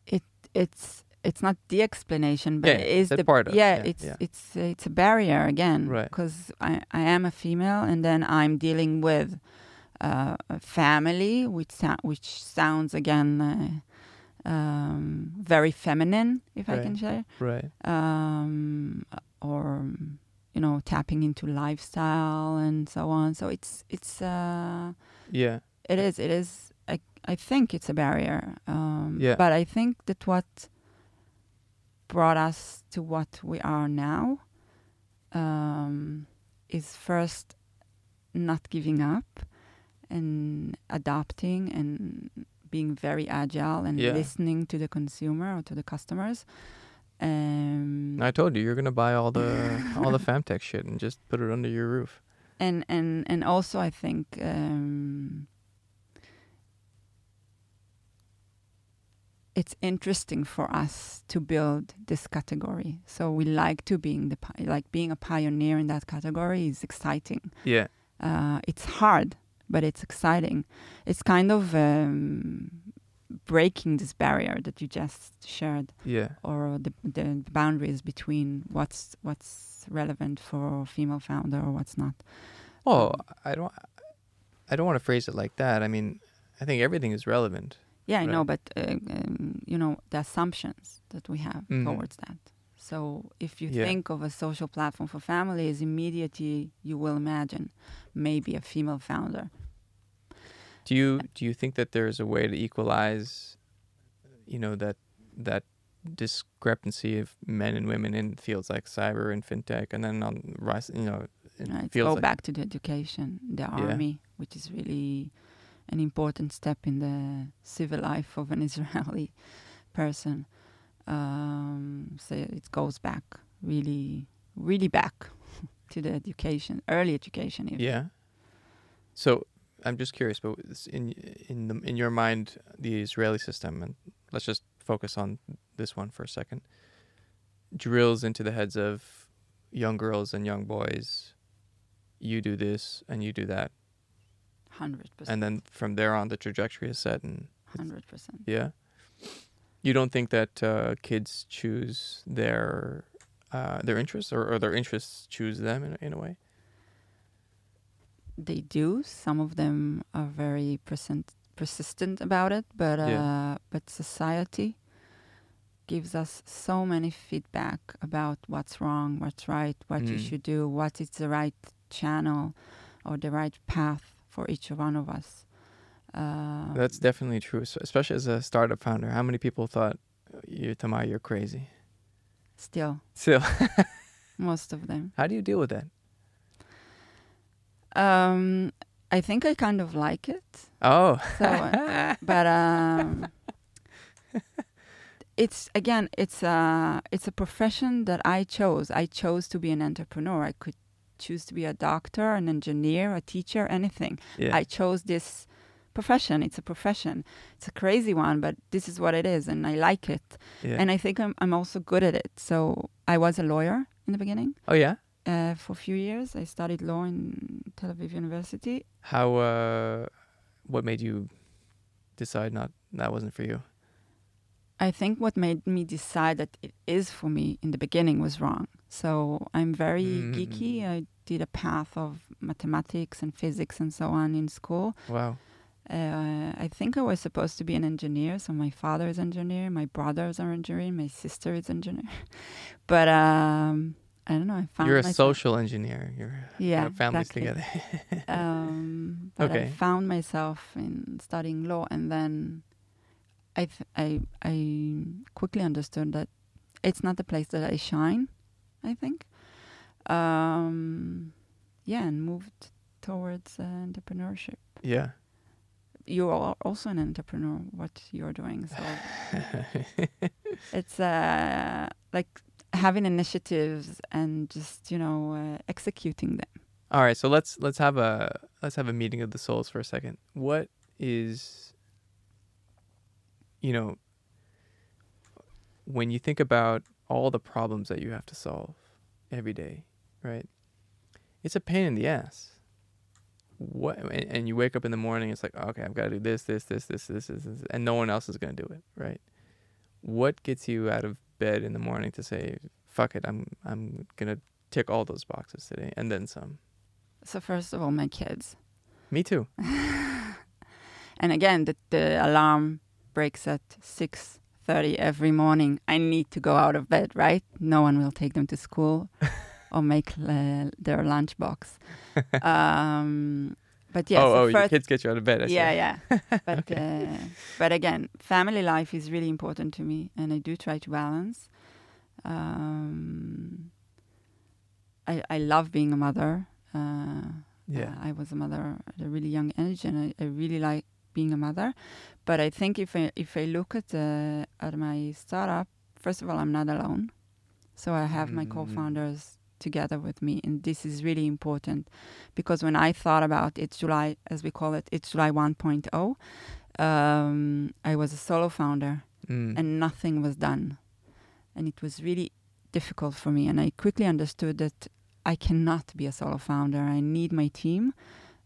It it's it's not the explanation, but Yeah, it is the part of- yeah, yeah, It's yeah. it's it's a barrier again, Right. Because I I am a female, and then I'm dealing with uh, a family, which which sounds again uh, um, very feminine, if I can say, right um, or you know, tapping into lifestyle and so on. So it's it's. Uh, yeah it is. It is. I I think it's a barrier. Um, Yeah. But I think that what brought us to what we are now um, is first not giving up and adopting and being very agile and Yeah. listening to the consumer or to the customers. Um, I told you you're gonna buy all the all the fam-tech shit and just put it under your roof and and and also I think um, it's interesting for us to build this category. So we like to being the like being a pioneer in that category is exciting. yeah Uh, it's hard, but it's exciting. It's kind of um, breaking this barrier that you just shared yeah or the, the boundaries between what's what's relevant for a female founder or what's not. oh I don't I don't want to phrase it like that I mean I think everything is relevant Yeah, I know, but uh, um, you know the assumptions that we have Mhm. towards that. So if you Yeah. think of a social platform for families, immediately you will imagine maybe a female founder. Do you do you think that there's a way to equalize, you know, that that discrepancy of men and women in fields like cyber and fintech, and then on rise, you know, in Right? fields Go like back to the education, the army, which is really an important step in the civil life of an Israeli person. Um, so it goes back really, really back to the education, early education. Even. yeah. So I'm just curious, but in in the in your mind, the Israeli system, and let's just focus on this one for a second. Drills into the heads of young girls and young boys. You do this and you do that, Hundred percent. and then from there on, the trajectory is set, and Hundred percent. Yeah. You don't think that uh, kids choose their uh, their interests, or, or their interests choose them in, in a way? They do. Some of them are very persistent, persistent about it, but uh, Yeah. but society gives us so many feedback about what's wrong, what's right, what you Mm. should do, what is the right channel or the right path for each one of us. Um, That's definitely true, es- especially as a startup founder. How many people thought, "You, Tamar, you're crazy"? still Still, most of them. how do you deal with that? Um, I think I kind of like it. Oh, So, uh, but um, it's again, it's a it's a profession that I chose. I chose to be an entrepreneur. I could choose to be a doctor, an engineer, a teacher, anything. yeah, I chose this profession. It's a profession. It's a crazy one, but this is what it is, and I like it. yeah. And I think I'm I'm also good at it. So I was a lawyer in the beginning. oh yeah. Uh, for a few years, I studied law in Tel Aviv University. How? Uh, what made you decide not that wasn't for you? I think what made me decide that it is for me in the beginning was wrong. So I'm very Mm. geeky. I did a path of mathematics and physics and so on in school. Wow. Uh, I think I was supposed to be an engineer. So my father is an engineer, my brothers are an engineer, my sister is engineer. but um, I don't know. I found You're a myself- social engineer. You're yeah, families exactly. together. um, but I Okay. found myself in studying law, and then I th- I I quickly understood that it's not the place that I shine. I think, um, yeah, and moved towards uh, entrepreneurship. yeah. You are also an entrepreneur. What you're doing, so it's uh, like having initiatives and just you know uh, executing them. All right, so let's let's have a let's have a meeting of the souls for a second. What is you know when you think about all the problems that you have to solve every day, right? It's a pain in the ass. What and, and you wake up in the morning, it's like, okay, I've got to do this, this, this, this, this, this, this, and no one else is going to do it, right? What gets you out of bed in the morning to say, "Fuck it, I'm I'm gonna tick all those boxes today and then some"? So first of all, my kids. Me too. And again, the, the alarm breaks at 6.30 every morning. I need to go out of bed, right? No one will take them to school or make uh, their lunchbox. um, but yes, oh, oh, your kids get you out of bed. I see. yeah, yeah. But uh, but again, family life is really important to me, and I do try to balance. Um, I I love being a mother. Uh, Yeah. uh, I was a mother at a really young age, and I, I really like being a mother. But I think if I if I look at uh, at my startup, first of all, I'm not alone. So I have my Mm. co-founders together with me, and this is really important because when I thought about it's July, as we call it, it's July 1.0. Um, I was a solo founder, Mm. and nothing was done, and it was really difficult for me. And I quickly understood that I cannot be a solo founder. I need my team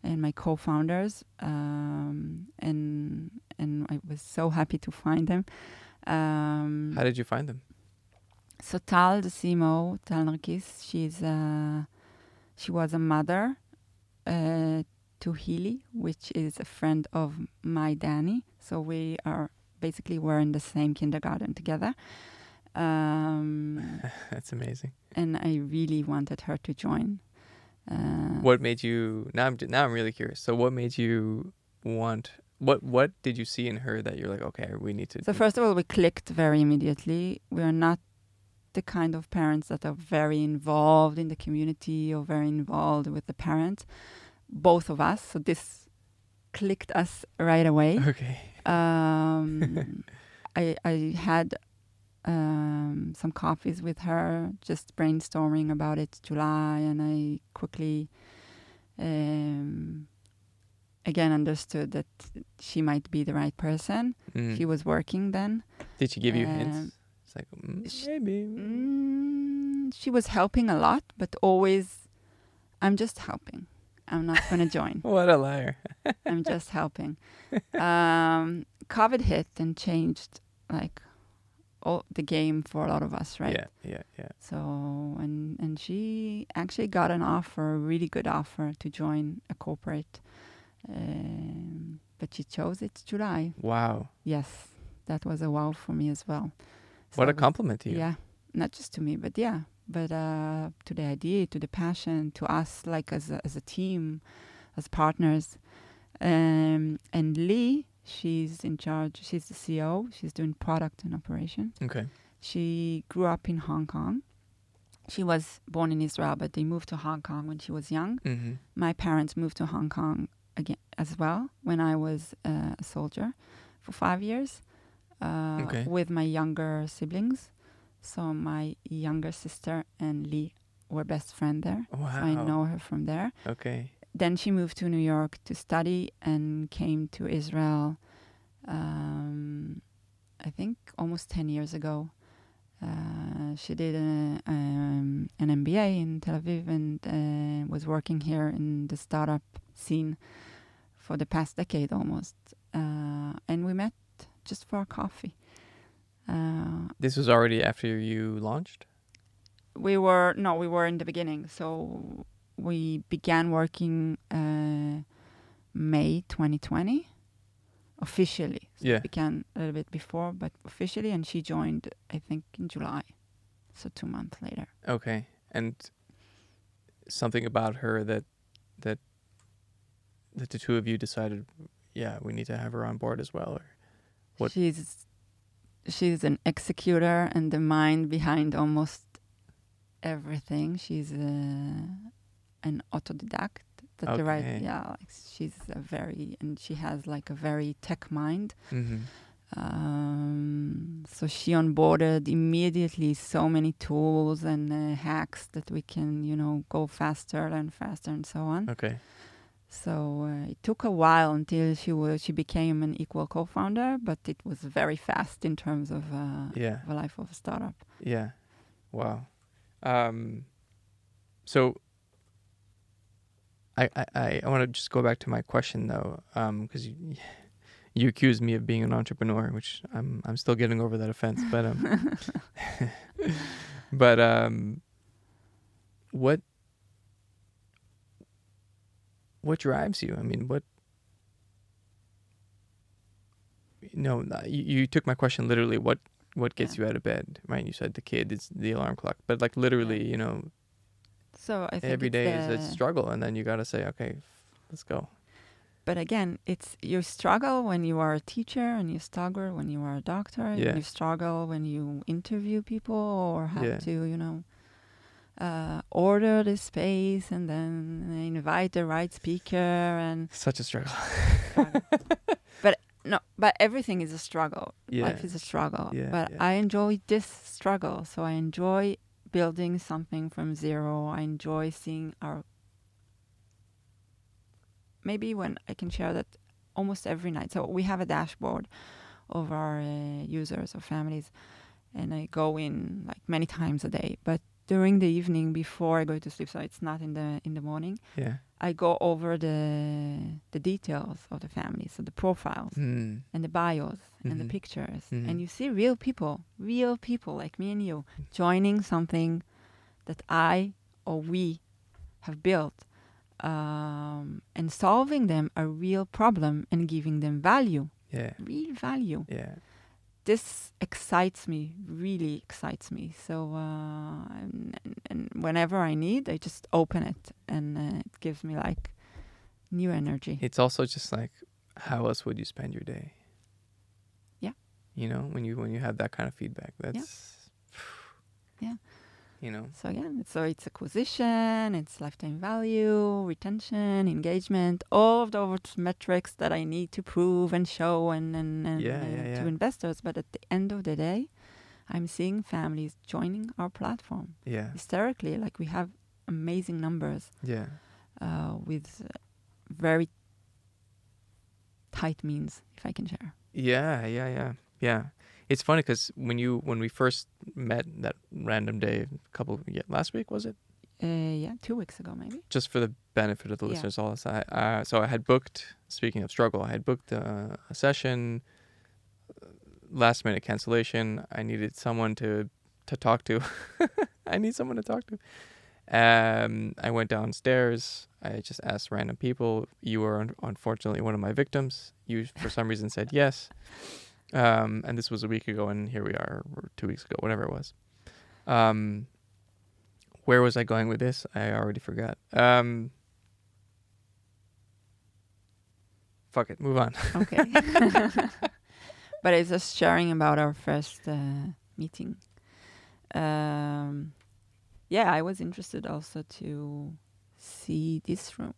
and my co-founders, um, and and I was so happy to find them. Um, How did you find them? So Tal, the CMO, Tal Nargis, she's uh, she was a mother uh, to Healy, which is a friend of my Danny. So we are basically we're in the same kindergarten together. Um, That's amazing. and I really wanted her to join. Uh, What made you now? I'm now I'm really curious. So what made you want? What what did you see in her that you're like, okay, we need to? So first of all, we clicked very immediately. We are not the kind of parents that are very involved in the community or very involved with the parents. Both of us. So this clicked us right away. okay. Um, I I had um, some coffees with her, just brainstorming about it. July, and I quickly. Um, again understood that she might be the right person Mm. she was working then Did she give you um, hints? It's like mm, maybe. Mm, she was helping a lot, but always, I'm just helping. I'm not going to join. What a liar. I'm just helping. Um, COVID hit and changed like all the game for a lot of us, right? Yeah, yeah, yeah. So and and she actually got an offer, a really good offer to join a corporate, um, but she chose It's July. Wow. Yes, that was a wow for me as well. What So a compliment to you. Yeah, not just to me, but yeah, but uh, to the idea, to the passion, to us, like as a, as a team, as partners. Um, and Lee, she's in charge. She's the CEO. She's doing product and operation. Okay. She grew up in Hong Kong. She was born in Israel, but they moved to Hong Kong when she was young. Mm-hmm. My parents moved to Hong Kong again as well when I was uh, a soldier for five years uh, Okay. with my younger siblings. So my younger sister and Lee were best friend there. Wow. So I know her from there. Okay. Then she moved to New York to study and came to Israel. Um, I think almost ten years ago. Uh, she did a, um, an MBA in Tel Aviv and uh, was working here in the startup scene for the past decade almost. Uh, and we met just for a coffee. Uh, This was already after you launched. we were no, we were in the beginning. So we began working uh, May 2020 officially. So Yeah. began a little bit before, but officially, and she joined I think in July, so two months later. Okay. And something about her that that that the two of you decided, yeah, we need to have her on board as well. Or What- She's she's an executor and the mind behind almost everything. She's uh, an autodidact. The right, Okay. yeah. Like she's a very and she has like a very tech mind. mm-hmm. Um, so she onboarded immediately so many tools and uh, hacks that we can, you know, go faster and faster and so on. okay, So uh, it took a while until she was she became an equal co-founder, but it was very fast in terms of uh, yeah, the life of a startup. yeah, wow. Um, so I I I, want to just go back to my question though, um, because you you accused me of being an entrepreneur, which I'm I'm still getting over that offense, but um, but um, what what drives you? I mean, what? No, you, you took my question literally. What what gets Yeah. you out of bed? Right? You said the kid is the alarm clock, but like literally, you know, So I think every day is a struggle, and then you got to say, okay, let's go. But again, it's you struggle when you are a teacher, and you struggle when you are a doctor, and you struggle when you interview people or have Yeah. to, you know, uh, order the space and then invite the right speaker and Such a struggle. but no, but everything is a struggle. Yeah. Life is a struggle. Yeah, but yeah. I enjoy this struggle. So I enjoy building something from zero. I enjoy seeing our. Maybe when I can share that almost every night. So we have a dashboard of our uh, users or families, and I go in like many times a day. But during the evening before I go to sleep, so it's not in the in the morning. Yeah. I go over the the details of the family, so the profiles Mm. and the bios and the Mhm. pictures Mhm. and you see real people real people like me and you joining something that i or we have built um, and solving them a real problem and giving them value, Yeah. real value. Yeah. This excites me, really excites me. So, uh, and, and whenever I need, I just open it, and uh, it gives me like new energy. It's also just like, how else would you spend your day? Yeah. You know, when you when you have that kind of feedback, that's. Yeah. You know. So again, so it's acquisition, it's lifetime value, retention, engagement, all of those metrics that I need to prove and show and, and, and Yeah, uh, yeah, to yeah. investors. But at the end of the day, I'm seeing families joining our platform Yeah. hysterically. Like we have amazing numbers Yeah. uh, with very tight means, if I can share. Yeah, yeah, yeah, yeah. It's funny because when you when we first met that random day, a couple yeah, last week was it? Uh, yeah, two weeks ago maybe. Just for the benefit of the Yeah. listeners, all this. I, uh, so I had booked. Speaking of struggle, I had booked uh, a session. uh, Last minute cancellation. I needed someone to to talk to. I need someone to talk to. Um, I went downstairs. I just asked random people. You were un- unfortunately one of my victims. You, for some reason, said yes. Um, and this was a week ago, and here we are, or two weeks ago, whatever it was. Um, where was I going with this? I already forgot. Um, fuck it, move on. Okay. but it's just sharing about our first uh, meeting. Um, yeah, I was interested also to see this room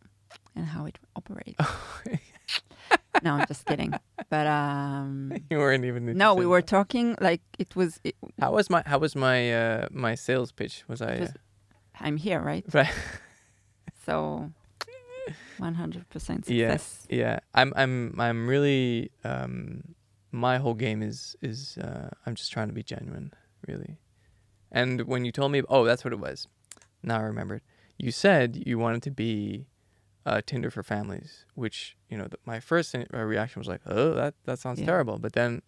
and how it operates. no, I'm just kidding. But um, you weren't even. no, we were talking like it was. It, How was my How was my uh, my sales pitch? Was I? Uh, I'm here, right? Right. So, 100% success. Yes. yeah, I'm I'm I'm really um, my whole game is is uh, I'm just trying to be genuine, really. And when you told me, oh, that's what it was. Now I remembered. You said you wanted to be uh, Tinder for families, which you know, the, my first uh, reaction was like, oh, that that sounds Yeah. terrible. But then,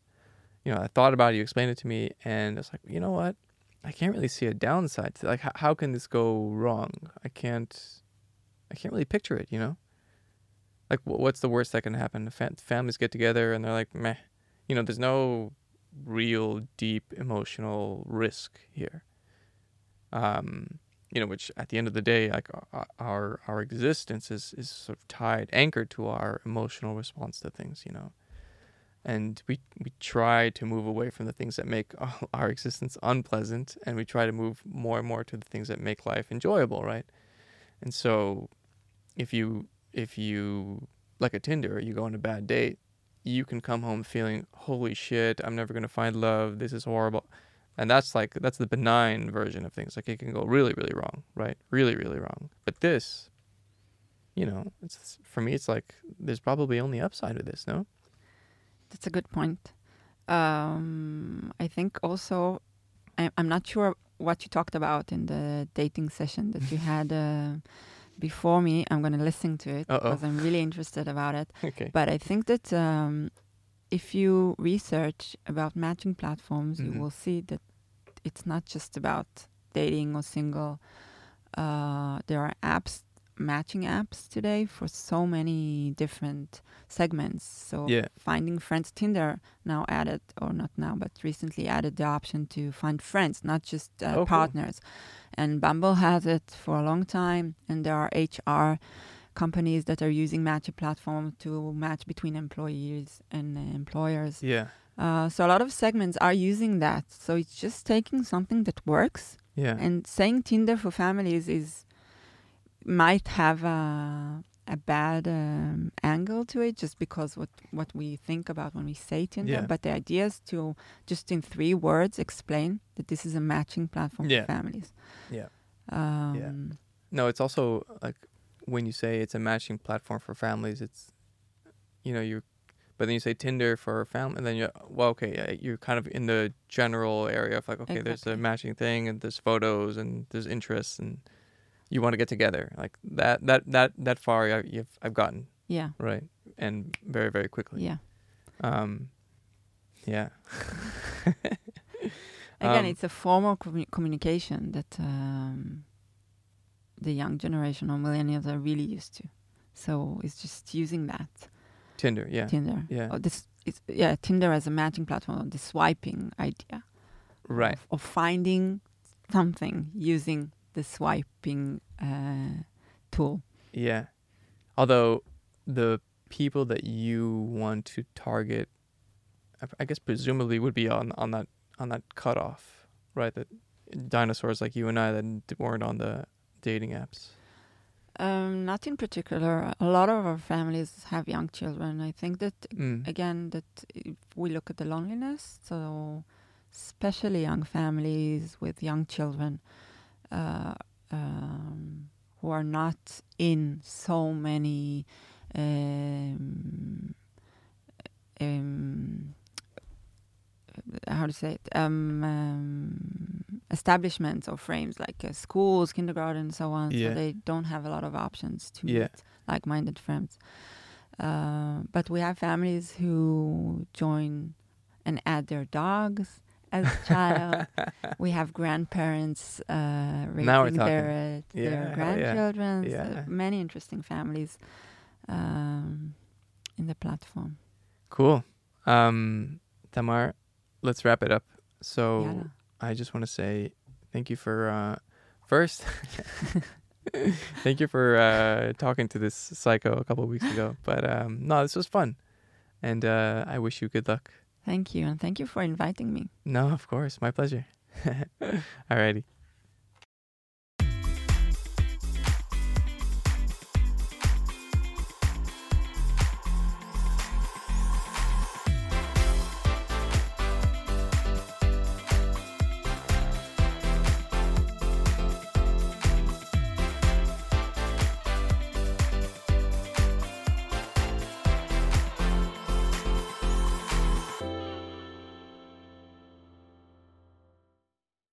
you know, I thought about it. You explained it to me, and it's like, you know what? I can't really see a downside to like how, how can this go wrong? I can't, I can't really picture it. You know, like wh- what's the worst that can happen? The fa- families get together and they're like, meh. You know, there's no real deep emotional risk here. Um, you know, which at the end of the day, like our our, existence is is sort of tied, anchored to our emotional response to things. You know, and we we try to move away from the things that make our existence unpleasant, and we try to move more and more to the things that make life enjoyable, right? And so, if you if you like a Tinder, you go on a bad date, you can come home feeling, holy shit, I'm never gonna find love. This is horrible. And that's like that's the benign version of things. Like it can go really, really wrong, right? Really, really wrong. But this, you know, it's for me, it's like there's probably only upside with this, no? That's a good point. Um, I think also, I, I'm not sure what you talked about in the dating session that you had uh, before me. I'm going to listen to it Uh-oh. because I'm really interested about it. Okay. But I think that um, if you research about matching platforms, Mhm. you will see that it's not just about dating or single. Uh, there are apps, matching apps today for so many different segments. So Yeah. finding friends, Tinder now added, or not now, but recently added the option to find friends, not just uh, Oh, cool. partners. And Bumble has it for a long time, and there are HR companies that are using Match a platform to match between employees and employers. Yeah. Uh, so a lot of segments are using that. So it's just taking something that works Yeah. and saying Tinder for families is might have a, a bad um, angle to it just because what what we think about when we say Tinder. Yeah. But the idea is to just in three words explain that this is a matching platform Yeah. for families. Yeah. Um, No, it's also like when you say it's a matching platform for families, it's you know you, but then you say Tinder for family, and then you well okay yeah, you're kind of in the general area of like okay there's a matching thing and there's photos and there's interests and you want to get together like that that that that far I, you've I've gotten Yeah. right and very very quickly Yeah. um yeah Again, Um, it's a form of commu- communication that um, the young generation or millennials are really used to. So it's just using that Tinder, yeah. Tinder. Yeah. Or this it's yeah Tinder as a matching platform. or The swiping idea. Right. Of, of finding something using the swiping uh, tool. Yeah. Although the people that you want to target, I- I guess presumably would be on on that on that cutoff, right? That dinosaurs like you and I that weren't on the dating apps. Um, not in particular. A lot of our families have young children. I think that Mm. again that if we look at the loneliness, so especially young families with young children uh, um, who are not in so many um, um, how to say it um, um, establishments or frames like uh, schools, kindergarten, and so on. Yeah. So they don't have a lot of options to Yeah. meet like-minded friends. Uh, but we have families who join and add their dogs as a child. we have grandparents uh, raising Now we're their, uh, Yeah, their yeah. grandchildren. So Yeah. many interesting families um, in the platform. Cool. Um, Tamar, let's wrap it up. So. I just want to say thank you for uh, first. thank you for uh, talking to this psycho a couple of weeks ago. But um, no, this was fun, and uh, I wish you good luck. Thank you, and thank you for inviting me. No, of course, my pleasure. Alrighty.